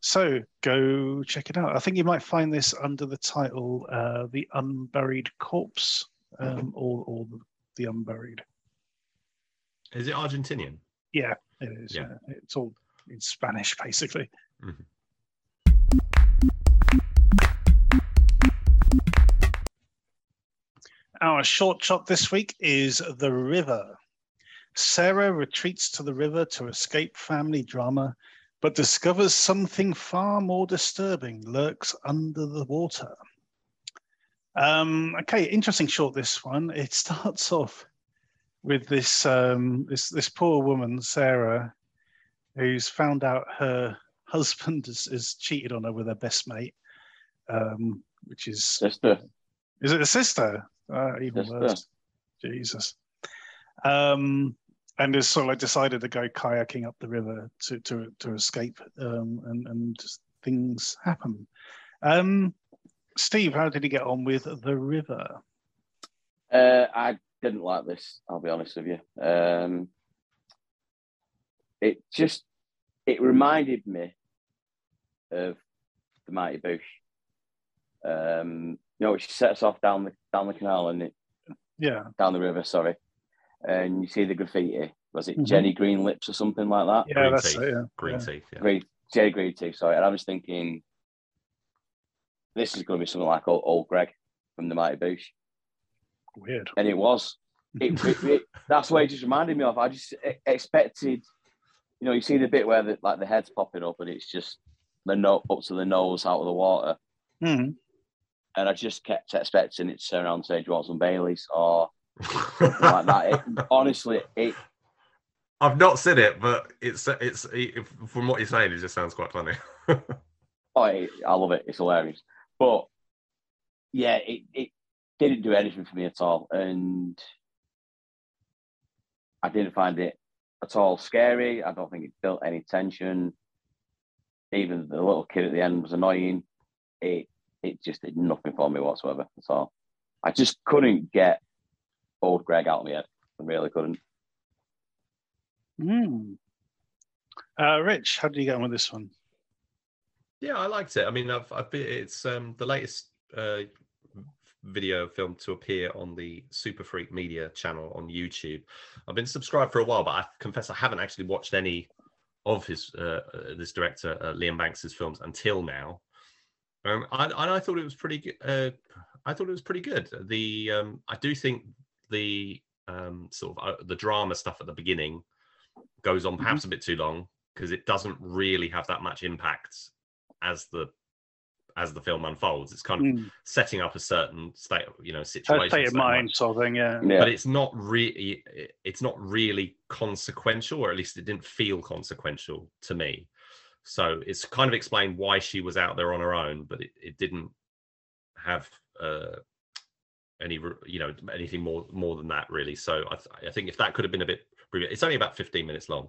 So go check it out. I think you might find this under the title uh, The Unburied Corpse um, or, or the, the Unburied. Is it Argentinian? Yeah, it is. Yeah. Yeah. It's all in Spanish, basically. Mhm. Our short shot this week is The River. Sarah retreats to the river to escape family drama, but discovers something far more disturbing lurks under the water. Um, okay, interesting short. This one. It starts off with this um, this this poor woman, Sarah, who's found out her husband has, has cheated on her with her best mate, um, which is Sister. is it a sister? Uh, even Sister. worse. Jesus. Um, and has sort of like decided to go kayaking up the river to to to escape, um, and and things happen. Um, Steve, how did he get on with the river? Uh, I didn't like this. I'll be honest with you. Um, it just it reminded me of the Mighty Boosh. Um, you know, she sets off down the down the canal and it, Yeah, down the river. Sorry, and you see the graffiti. Was it Mhm. Jenny Green Lips or something like that? yeah, Green that's tea. it. Yeah, Green yeah. tea. Yeah. Green, Jenny Green Tea. Sorry, and I was thinking this is going to be something like old, old Greg from the Mighty Boosh. Weird. and it was. It, it, it- that's what it just reminded me of. I just expected, you know, you see the bit where the, like the head's popping up and it's just the no up to the nose out of the water, Mhm. and I just kept expecting it to turn around and say, "Do you want some Baileys?" or like that. It, honestly, it I've not seen it, but it's it's it, from what you're saying, it just sounds quite funny. oh, it, I love it. It's hilarious, but yeah, it it didn't do anything for me at all, and I didn't find it at all scary. I don't think it built any tension. Even the little kid at the end was annoying. It it just did nothing for me whatsoever So. I just couldn't get old Greg out of my head. I really couldn't. Mm. Uh, Rich, how did you get on with this one? Yeah, I liked it. I mean, I've, I've been, it's um, the latest uh, video film to appear on the Super Freak Media channel on YouTube. I've been subscribed for a while, but I confess I haven't actually watched any of his uh, uh, this director uh, Liam Banks's films until now. Um, I, and I thought it was pretty good. Uh, I thought it was pretty good. The um, I do think the um, sort of uh, the drama stuff at the beginning goes on perhaps a bit too long because it doesn't really have that much impact as the as the film unfolds. It's kind of Mm. setting up a certain state, you know, situation. state of mind, much, sort of thing. Yeah. Yeah, But it's not really, it's not really consequential, or at least it didn't feel consequential to me. So it's kind of explained why she was out there on her own, but it, it didn't have uh, any, you know, anything more more than that really. So I, th- I think if that could have been a bit, it's only about fifteen minutes long,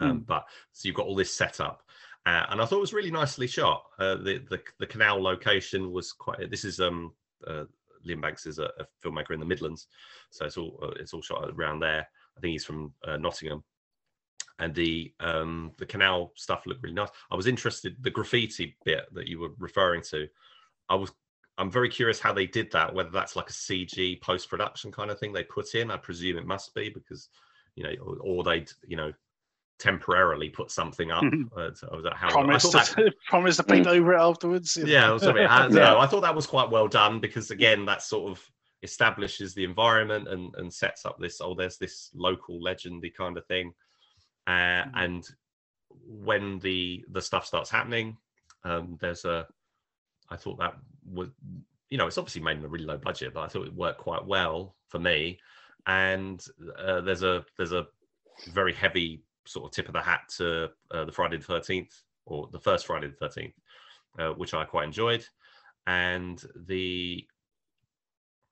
um, but so you've got all this set up. Uh, and I thought it was really nicely shot. Uh, the, the the canal location was quite. This is um uh, Liam Banks is a, a filmmaker in the Midlands, so it's all uh, it's all shot around there. I think he's from uh, Nottingham, and the um the canal stuff looked really nice. I was interested the graffiti bit that you were referring to. I was I'm very curious how they did that. Whether that's like a CG post production kind of thing they put in. I presume it must be because you know, or, or they'd you know temporarily put something up. uh, so was that how I Promised to, that- promised to paint over it afterwards. yeah, I. I, Yeah. know, I thought that was quite well done because again, that sort of establishes the environment and, and sets up this oh, there's this local legendy kind of thing. Uh, Mhm. And when the the stuff starts happening, um, there's a. I thought that was, you know, it's obviously made in a really low budget, but I thought it worked quite well for me. And uh, there's a there's a very heavy sort of tip of the hat to uh, the Friday the Thirteenth or the first Friday the Thirteenth, uh, which I quite enjoyed. And the,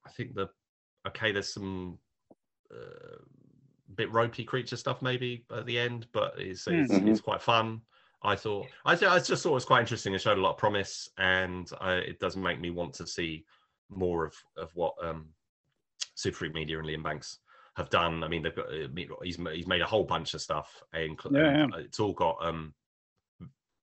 I think the, okay, there's some uh, bit ropey creature stuff maybe at the end, but it's it's, Mhm. it's quite fun. I thought I, th- I just thought it was quite interesting. It showed a lot of promise, and I, it doesn't make me want to see more of of what um, Super Freak Media and Liam Banks have done. I mean, they've got uh, he's he's made a whole bunch of stuff, and Yeah, it's all got. um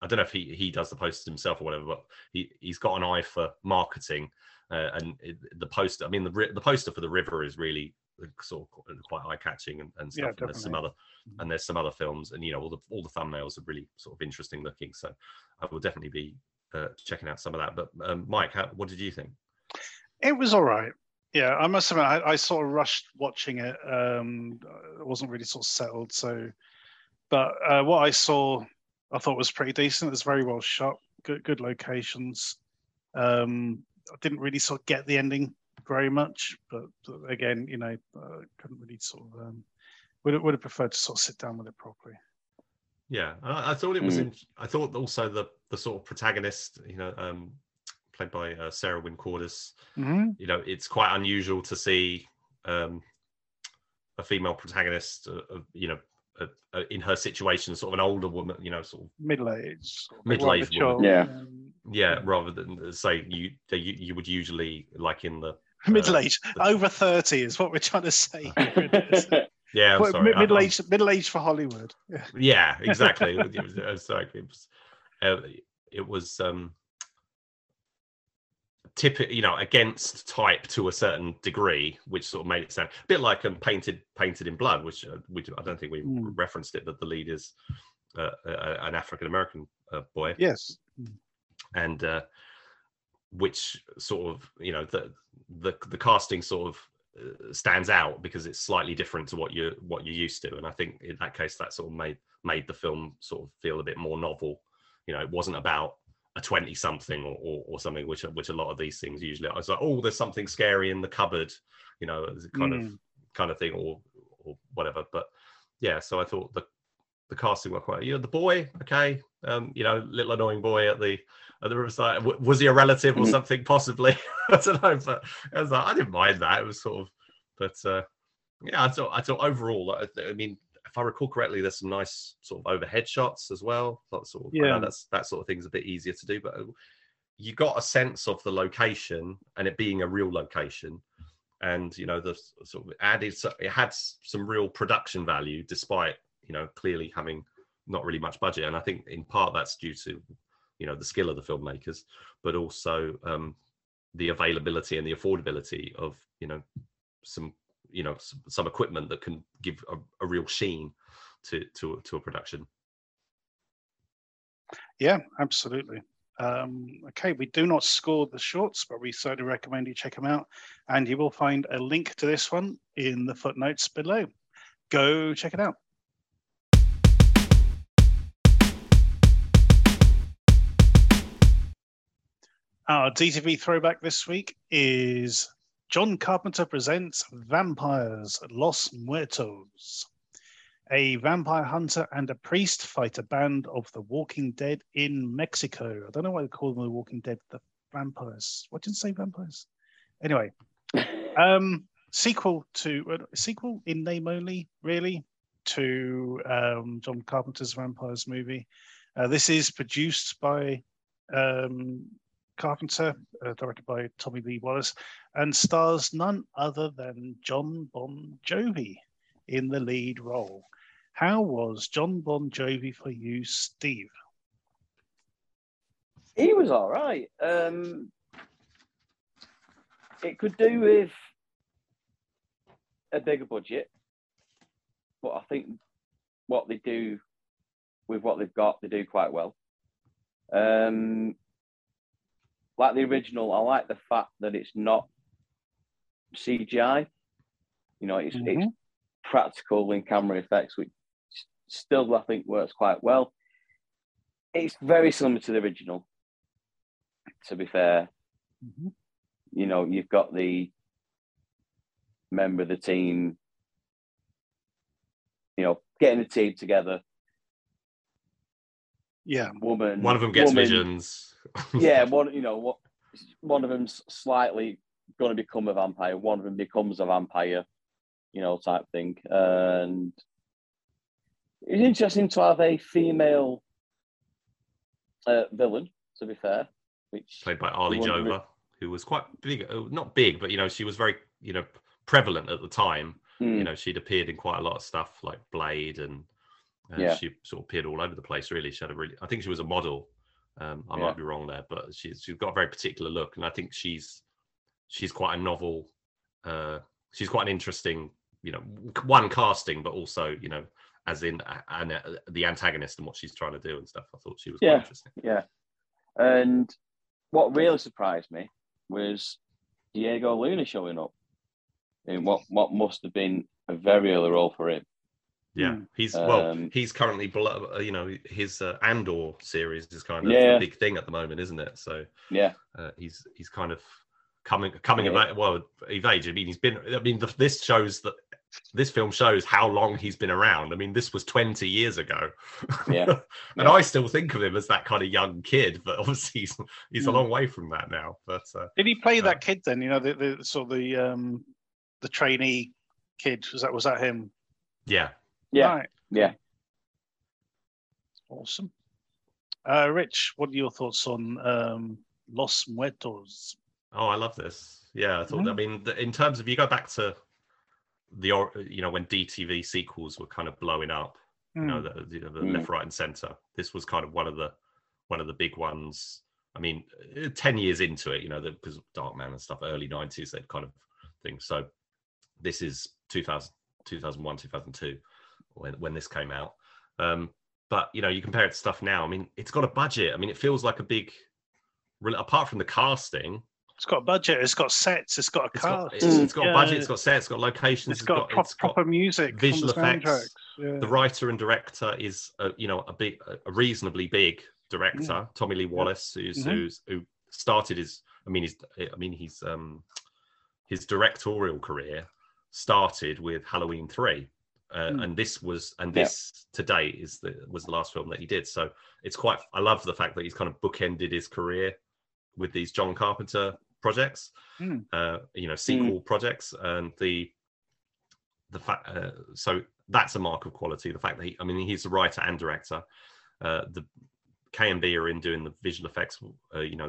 I don't know if he he does the posters himself or whatever, but he he's got an eye for marketing, uh, and it, the poster. I mean, the the poster for the river is really uh, sort of quite eye catching and, and Yeah, stuff. and there's some other and there's some other films, and you know all the all the thumbnails are really sort of interesting looking. So I will definitely be uh, checking out some of that. But um, Mike, how, what did you think? It was all right. Yeah, I must admit, I, I sort of rushed watching it. Um, it wasn't really sort of settled. So, but uh, what I saw, I thought was pretty decent. It was very well shot, good, good locations. Um, I didn't really sort of get the ending very much, but, but again, you know, uh, couldn't really sort of um, would have, would have preferred to sort of sit down with it properly. Yeah, I, I thought it was. Mm. In, I thought also the the sort of protagonist, you know, um, played by uh, Sarah Wynn Cordis. Mm-hmm. You know, it's quite unusual to see um, a female protagonist, uh, of, you know, uh, uh, in her situation, sort of an older woman, you know, sort of Middle aged, Middle-aged woman. Yeah. yeah, rather than uh, say you you, you would usually like in the middle age aged, over thirty is what we're trying to say. yeah. I'm Well, sorry, middle I'm- middle age for Hollywood. Yeah. yeah exactly it was, uh, sorry, it was, uh, it was um typical you know against type to a certain degree which sort of made it sound a bit like um, painted painted in blood which uh, we i don't think we Mm. referenced it but the lead is uh, uh, an african american uh, boy Yes. and uh, which sort of you know the the the casting sort of uh, stands out because it's slightly different to what you what you're used to and i think in that case that sort of made made the film sort of feel a bit more novel you know it wasn't about a 20 something or, or, or something which which a lot of these things usually I was like oh there's something scary in the cupboard you know it's a kind of Mm. kind of thing or or whatever. But yeah so i thought the the casting were quite you know the boy? Okay. Um you know little annoying boy at the at the riverside. W- was he a relative or Mhm. something possibly? I don't know but I, was like, I didn't mind that. It was sort of but uh yeah i thought i thought overall i, I mean i recall correctly there's some nice sort of overhead shots as well. That sort of Yeah. that's that sort of thing's a bit easier to do but uh, you got a sense of the location and it being a real location. And you know the sort of added it had some real production value despite you know clearly having not really much budget. And i think in part that's due to you know the skill of the filmmakers but also um the availability and the affordability of you know some you know some, equipment that can give a, a real sheen to to to a production Yeah, absolutely. Um, okay, we do not score the shorts, but we certainly recommend you check them out. And you will find a link to this one in the footnotes below. Go check it out. Our DTV throwback this week is John Carpenter presents Vampires Los Muertos. A vampire hunter and a priest fight a band of the Walking Dead in Mexico. I don't know why they call them the Walking Dead, the vampires. What did you say, vampires? Anyway, um, sequel to uh, sequel in name only, really, to um, John Carpenter's Vampires movie. Uh, this is produced by um, Carpenter, uh, directed by Tommy Lee Wallace, and stars none other than Jon Bon Jovi in the lead role. How was Jon Bon Jovi for you, Steve? he was all right. Um, it could do with a bigger budget, but I think what they do with what they've got, they do quite well. Um, like the original, I like the fact that it's not CGI. You know, it's, it's Mhm. practical in camera effects, which still I think works quite well. it's very similar to the original. To be fair, Mhm. you know, you've got the member of the team, you know, getting the team together. Yeah. Woman, One of them gets woman, visions. yeah, one you know what one of them's slightly going to become a vampire. One of them becomes a vampire, you know, type thing. And it's interesting to have a female uh, villain. To be fair, which played by Arly Wonder- Jover, who was quite big, uh, not big, but you know, she was very, you know, prevalent at the time. Hmm, You know, she'd appeared in quite a lot of stuff like Blade, and uh, Yeah. she sort of appeared all over the place. Really, she had a really, I think she was a model. Um, I Yeah. might be wrong there, but she's she's got a very particular look, and I think she's she's quite a novel. Uh, she's quite an interesting, you know, one casting, but also you know, as in and uh, the antagonist and what she's trying to do and stuff. I thought she was quite Yeah. interesting. yeah. And what really surprised me was Diego Luna showing up in what what must have been a very early role for him. Yeah, Mm. he's well. Um, He's currently below. uh, You know, his uh, Andor series is kind of Yeah. the big thing at the moment, isn't it? So Yeah, uh, he's he's kind of coming coming Yeah. of age. Well, of age. I mean, he's been. I mean, the, this shows that this film shows how long he's been around. I mean, this was twenty years ago. Yeah. and Yeah. I still think of him as that kind of young kid, but obviously he's he's a Mm. long way from that now. But uh, Did he play Uh, that kid then? You know, the, the sort of the um the trainee kid. Was that was that him? yeah, yeah, Right. yeah. Awesome. Uh, Rich, what are your thoughts on um, Los Muertos? Oh, I love this. Yeah, I thought. I Mhm. mean, in terms of you go back to the you know when DTV sequels were kind of blowing up, you know, Hmm. the, the Mm. left, right, and center. This was kind of one of the one of the big ones. I mean, uh, ten years into it, you know, because Darkman and stuff, early nineties, that kind of thing. So this is 2000, 2001, 2002 when when this came out. Um, but you know, you compare it to stuff now. I mean, it's got a budget. I mean, it feels like a big. Apart from the casting, It's got a budget. It's got sets. It's got a it's cast. got, it's, it's got Yeah, budget, it's got sets, it's got locations, it's got, it's got proper music, visual the effects. Yeah. the writer and director is a, you know a big a reasonably big director tommy lee wallace who's Mhm. who's who started his i mean he's i mean he's um his directorial career started with halloween 3 uh, Mm. and this was and Yeah. this today is the was the last film that he did so it's quite i love the fact that he's kind of bookended his career with these john carpenter projects Mm. uh you know sequel projects and the the fact uh, so that's a mark of quality the fact that he i mean he's a writer and director uh the KNB are in doing the visual effects uh, you know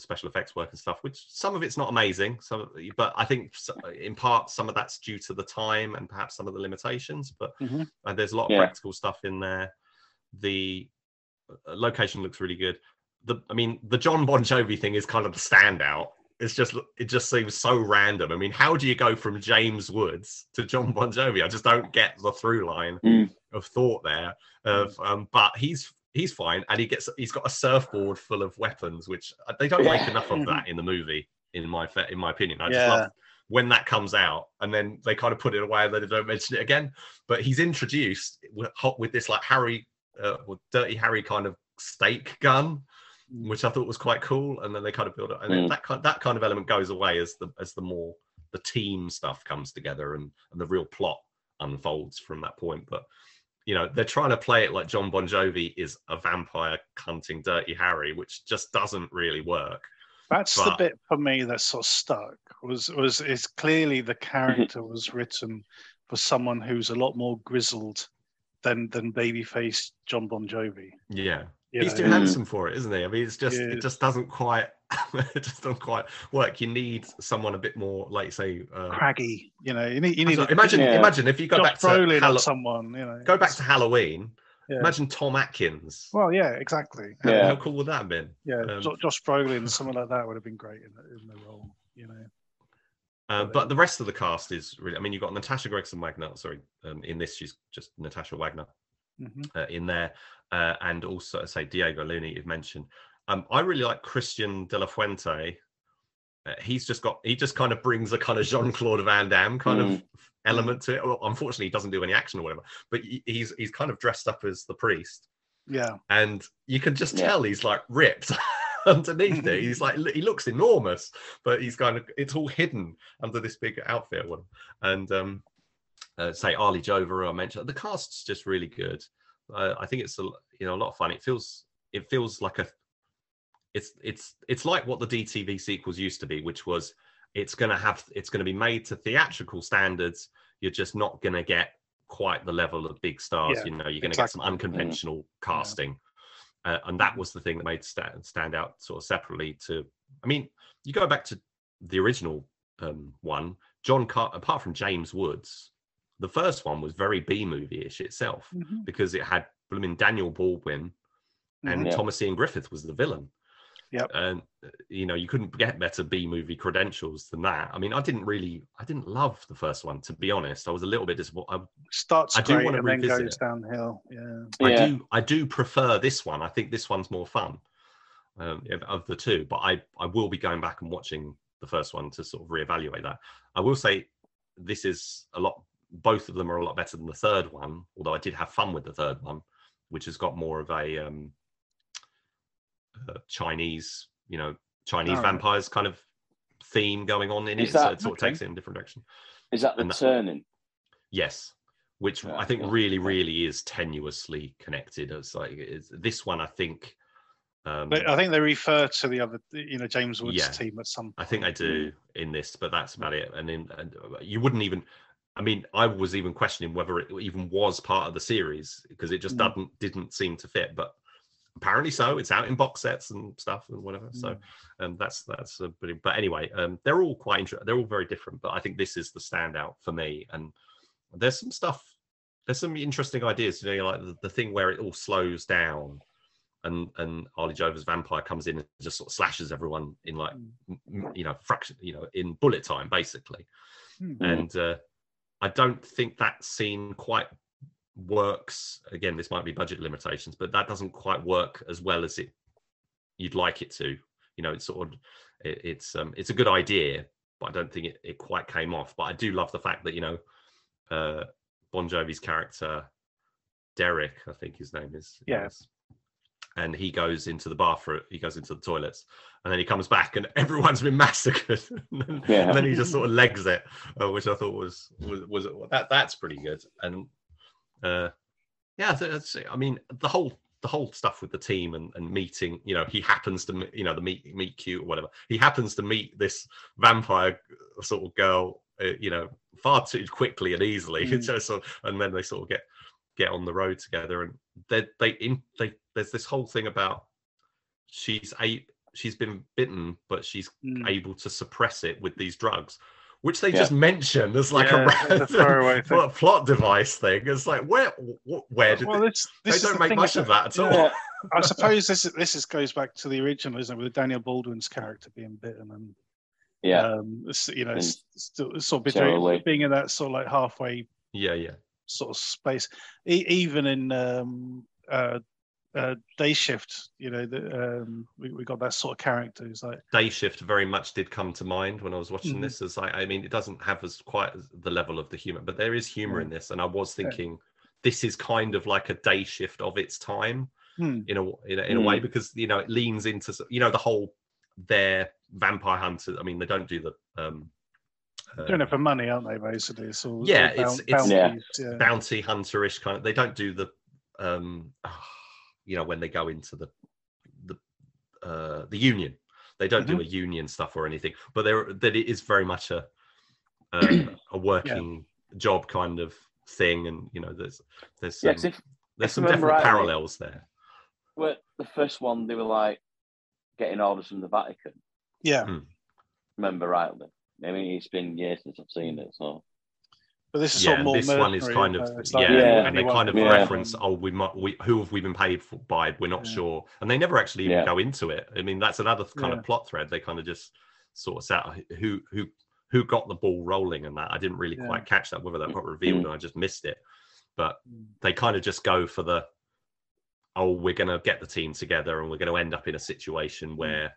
special effects work and stuff which some of it's not amazing so but i think in part some of that's due to the time and perhaps some of the limitations but Mhm. uh, there's a lot of Yeah. practical stuff in there the uh, location looks really good the i mean the jon bon jovi thing is kind of the standout it's just it just seems so random. I mean, how do you go from James Woods to Jon Bon Jovi? I just don't get the through line Mm. of thought there. Of um, but he's he's fine, and he gets he's got a surfboard full of weapons, which uh, they don't make enough of that in the movie. In my in my opinion, I just love when that comes out, and then they kind of put it away, and then they don't mention it again. But he's introduced with, with this like Harry, uh, Dirty Harry kind of stake gun Mm. which I thought was quite cool. And then they kind of build it, and then Mm. that kind that kind of element goes away as the as the more the team stuff comes together and and the real plot unfolds from that point. But you know, they're trying to play it like Jon Bon Jovi is a vampire hunting Dirty Harry, which just doesn't really work. That's the bit for me that sort of stuck. Was was it's clearly the mm-hmm. character was written for someone who's a lot more grizzled than than babyface Jon Bon Jovi. Yeah. you He's know? too handsome for it, isn't he? I mean, it's just Yeah. it just doesn't quite it just doesn't quite work. You need someone a bit more, like say, uh, craggy. You know, you need you need So a imagine Yeah. imagine if you go Josh back to Brolin Hallo- or someone. You know, go back to Halloween. Yeah. Imagine Tom Atkins. Well, yeah, exactly. How, Yeah. how cool would that have been? Yeah, Um, Jo- Josh Brolin, someone like that would have been great in the, in the role. You know, Uh, But, but the rest of the cast is really. I mean, you've got Natasha Gregson Wagner. Sorry, um, in this she's just Natasha Wagner hmm uh, in there, uh, and also say Diego Luna you've mentioned. Um, I really like Cristián De La Fuente. Uh, he's just got he just kind of brings a kind of Jean Claude Van Damme kind of element to it. Well, unfortunately, he doesn't do any action or whatever, but he's he's kind of dressed up as the priest, Yeah. and you can just Yeah. tell he's like ripped underneath it. He's like he looks enormous, but he's kind of it's all hidden under this big outfit one. And um, uh, say Arly Jover, I mentioned, the cast's just really good. Uh, I think it's a you know a lot of fun. It feels it feels like a it's it's it's like what the DTV sequels used to be, which was it's going to have it's going to be made to theatrical standards. You're just not going to get quite the level of big stars. Yeah, you know, you're going to exactly. get some unconventional casting, uh, and that was the thing that made stand stand out sort of separately. To I mean, you go back to the original um, one, John Car- apart from James Woods, the first one was very B movie ish itself Mhm. because it had blooming Daniel Baldwin and Mhm. Yeah. Thomas Ian Griffith was the villain. Yep. And uh, you know, you couldn't get better B movie credentials than that. I mean, I didn't really, I didn't love the first one to be honest. I was a little bit disappointed. Starts I do great wanna and then goes it. downhill. Yeah. I, Yeah. Do, I do prefer this one. I think this one's more fun um, of- of the two. But I, I will be going back and watching the first one to sort of reevaluate that. I will say this is a lot. Both of them are a lot better than the third one. Although I did have fun with the third one, which has got more of a um, uh, Chinese, you know, Chinese Oh. vampires kind of theme going on in it. so it sort of takes it in a different direction. Is that the that- turning? Yes, which Yeah, I think yeah. really, really is tenuously connected. It's like this one, I think. Um, But I think they refer to the other, you know, James Woods Yeah. team at some Point. I think I point. do in this, but that's about it. And in and uh, you wouldn't even. I mean, I was even questioning whether it even was part of the series because it just Mm. doesn't didn't seem to fit. But apparently so. It's out in box sets and stuff and whatever. Mm. So, um, that's that's a pretty. But anyway, um, they're all quite interesting. They're all very different. But I think this is the standout for me. And there's some stuff. There's some interesting ideas. You know, like the, the thing where it all slows down. And and Arly Jover's vampire comes in and just sort of slashes everyone in like Mm. you know fraction you know in bullet time basically Hmm. Mm. and uh, i don't think that scene quite works again this might be budget limitations but that doesn't quite work as well as it you'd like it to you know it's sort of it, it's um it's a good idea but i don't think it, it quite came off but i do love the fact that you know uh bon jovi's character derek i think his name is Yeah. yes. and he goes into the bathroom he goes into the toilets and then he comes back and everyone's been massacred and, then, Yeah. and then he just sort of legs it uh, which i thought was was, was that that's pretty good and uh yeah I that's i mean the whole the whole stuff with the team and, and meeting you know he happens to you know the meet meet cute or whatever he happens to meet this vampire sort of girl uh, you know far too quickly and easily Mm. so, so and then they sort of get get on the road together and they they in they there's this whole thing about she's a she's been bitten but she's Mm. able to suppress it with these drugs which they Yeah. just mention as like Yeah, a random thing. plot, plot device thing it's like where where did Well, they, this, they don't the make much of that at all I suppose this this is, goes back to the original, isn't it, with Daniel Baldwin's character being bitten and Yeah. um, you know, And still sort of Cheryl between, being in that sort of like halfway yeah yeah sort of space, e- even in um, uh, uh, Day Shift, you know, the, um, we, we got that sort of character who's like, day shift very much did come to mind when I was watching Mhm. this. As I, I mean, it doesn't have as quite as the level of the humor, but there is humor in this. And I was Yeah. thinking, this is kind of like a day shift of its time hmm, in a in a, in a way because you know it leans into you know the whole their vampire hunters. I mean, they don't do the um, doing uh, it for money, aren't they? Basically, it's all Yeah, all it's- boun- it's- Yeah. bounties, yeah. bounty hunterish kind of. They don't do the um, you know when they go into the the uh, the union. They don't Mm-hmm. do a union stuff or anything, but there that it is very much a um, a working job kind of thing, and you know there's there's Yeah, if, there's if some I remember definite rightly- parallels there. well, the first one, they were like getting orders from the Vatican. yeah. Remember rightly? I mean, it's been years since I've seen it, so But this is sort Yeah, of more this one is kind of uh, it's yeah, Yeah. and they kind of Yeah. reference, oh, we might, we, who have we been paid for, by? We're not Yeah. sure, and they never actually even Yeah. go into it. I mean, that's another kind Yeah. of plot thread. They kind of just sort of out who who who got the ball rolling, and that I didn't really Yeah. quite catch that whether that got revealed Mm. and I just missed it. But Mm. they kind of just go for the, oh, we're going to get the team together, and we're going to end up in a situation Mm. where.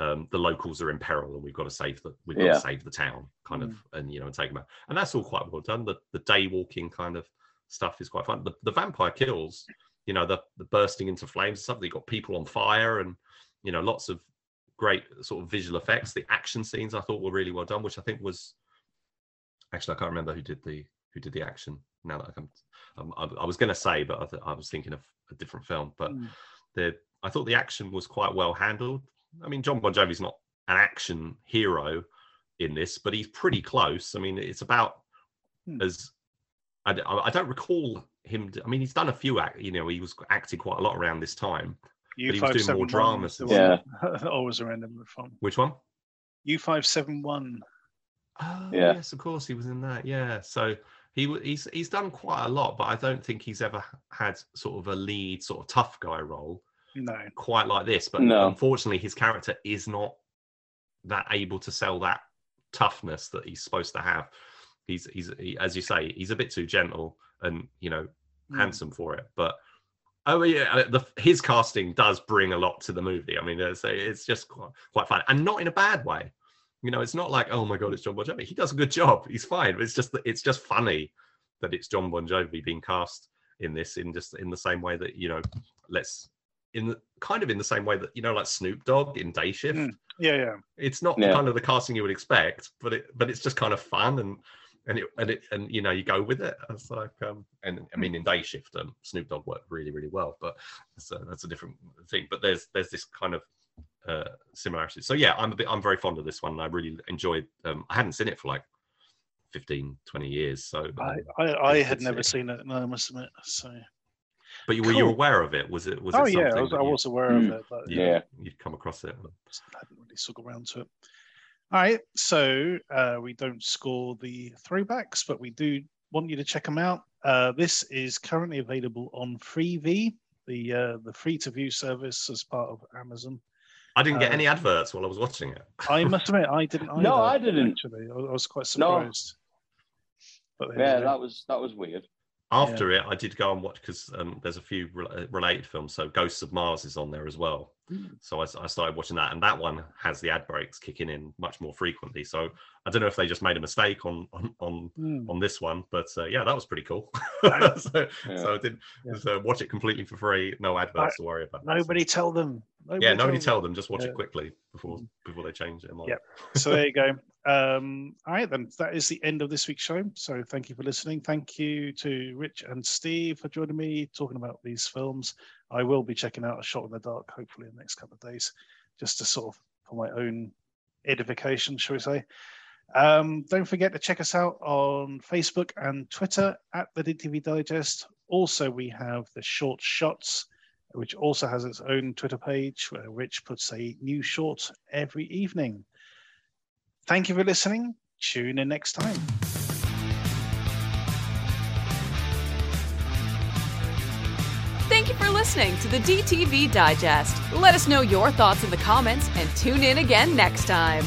Um, the locals are in peril, and we've got to save the we've got Yeah. to save the town, kind of, and you know, and take them out. And that's all quite well done. The the day walking kind of stuff is quite fun. The, the vampire kills, you know the the bursting into flames and stuff. They got people on fire and you know lots of great sort of visual effects. The action scenes I thought were really well done, which I think was actually I can't remember who did the who did the action. Now that I come, um, I, I, was going to say, but I, th- I, was thinking of a different film. But mm. the I thought the action was quite well handled. I mean, Jon Bon Jovi's not an action hero in this, but he's pretty close. I mean, it's about mm. as I, I, don't recall him. I mean, he's done a few act. You know, he was acting quite a lot around this time. U but he was doing more dramas. Yeah, always around him from. Which one? U five seven one. Oh, yeah. yes, of course he was in that. Yeah, so he he's he's done quite a lot, but I don't think he's ever had sort of a lead, sort of tough guy role. No, quite like this. But no. unfortunately, his character is not that able to sell that toughness that he's supposed to have. He's he's he, as you say, he's a bit too gentle and you know mm. handsome for it, but. Oh yeah, uh, the, his casting does bring a lot to the movie. I mean, it's, it's just quite, quite fun, and not in a bad way. You know, it's not like, oh my god, it's Jon Bon Jovi. He does a good job. He's fine. It's just it's just funny that it's Jon Bon Jovi being cast in this in just in the same way that you know, let's in the, kind of in the same way that you know, like Snoop Dogg in Day Shift. Mm. Yeah, yeah. It's not yeah. kind of the casting you would expect, but it but it's just kind of fun and and it and it and you know you go with it. It's like um and I mean in Day Shift, um, Snoop Dogg worked really really well, but so that's a different thing. But there's there's this kind of uh, similarities. So yeah, I'm a bit, I'm very fond of this one. I really enjoyed. Um, I hadn't seen it for like 15, 20 years. So um, I, I, I had never seen it. No, I must admit. So, but you, were you aware of it? Was it? Was oh it yeah, I was, I was aware of hmm. it. But you, yeah, you'd come across it. I hadn't really stuck around to it. All right, so uh, we don't score the throwbacks, but we do want you to check them out. Uh, this is currently available on Freevee, the uh, the free to view service as part of Amazon. I didn't get uh, any adverts while I was watching it. I must admit, I didn't. Either, no, I didn't. Actually, I was quite surprised. No. But yeah, that was that was weird. After yeah. it, I did go and watch because um, there's a few re- related films. So Ghosts of Mars is on there as well. Mm. So I, I, started watching that, and that one has the ad breaks kicking in much more frequently. So I don't know if they just made a mistake on on on, mm. on this one, but uh, yeah, that was pretty cool. so, yeah. so I did yeah. so watch it completely for free, no adverts to worry about. Nobody so. tell them. Nobody yeah, nobody tell them. them. Just watch it quickly before mm. before they change it. Yeah. So there you go. Um, all right, then that is the end of this week's show. So thank you for listening. Thank you to Rich and Steve for joining me talking about these films. I will be checking out A Shot in the Dark hopefully in the next couple of days, just to sort of for my own edification, shall we say. Um, don't forget to check us out on Facebook and Twitter at the DTV Digest. Also, we have the Short Shots, which also has its own Twitter page where Rich puts a new short every evening. Thank you for listening. Tune in next time. Thank you for listening to the DTV Digest. Let us know your thoughts in the comments and tune in again next time.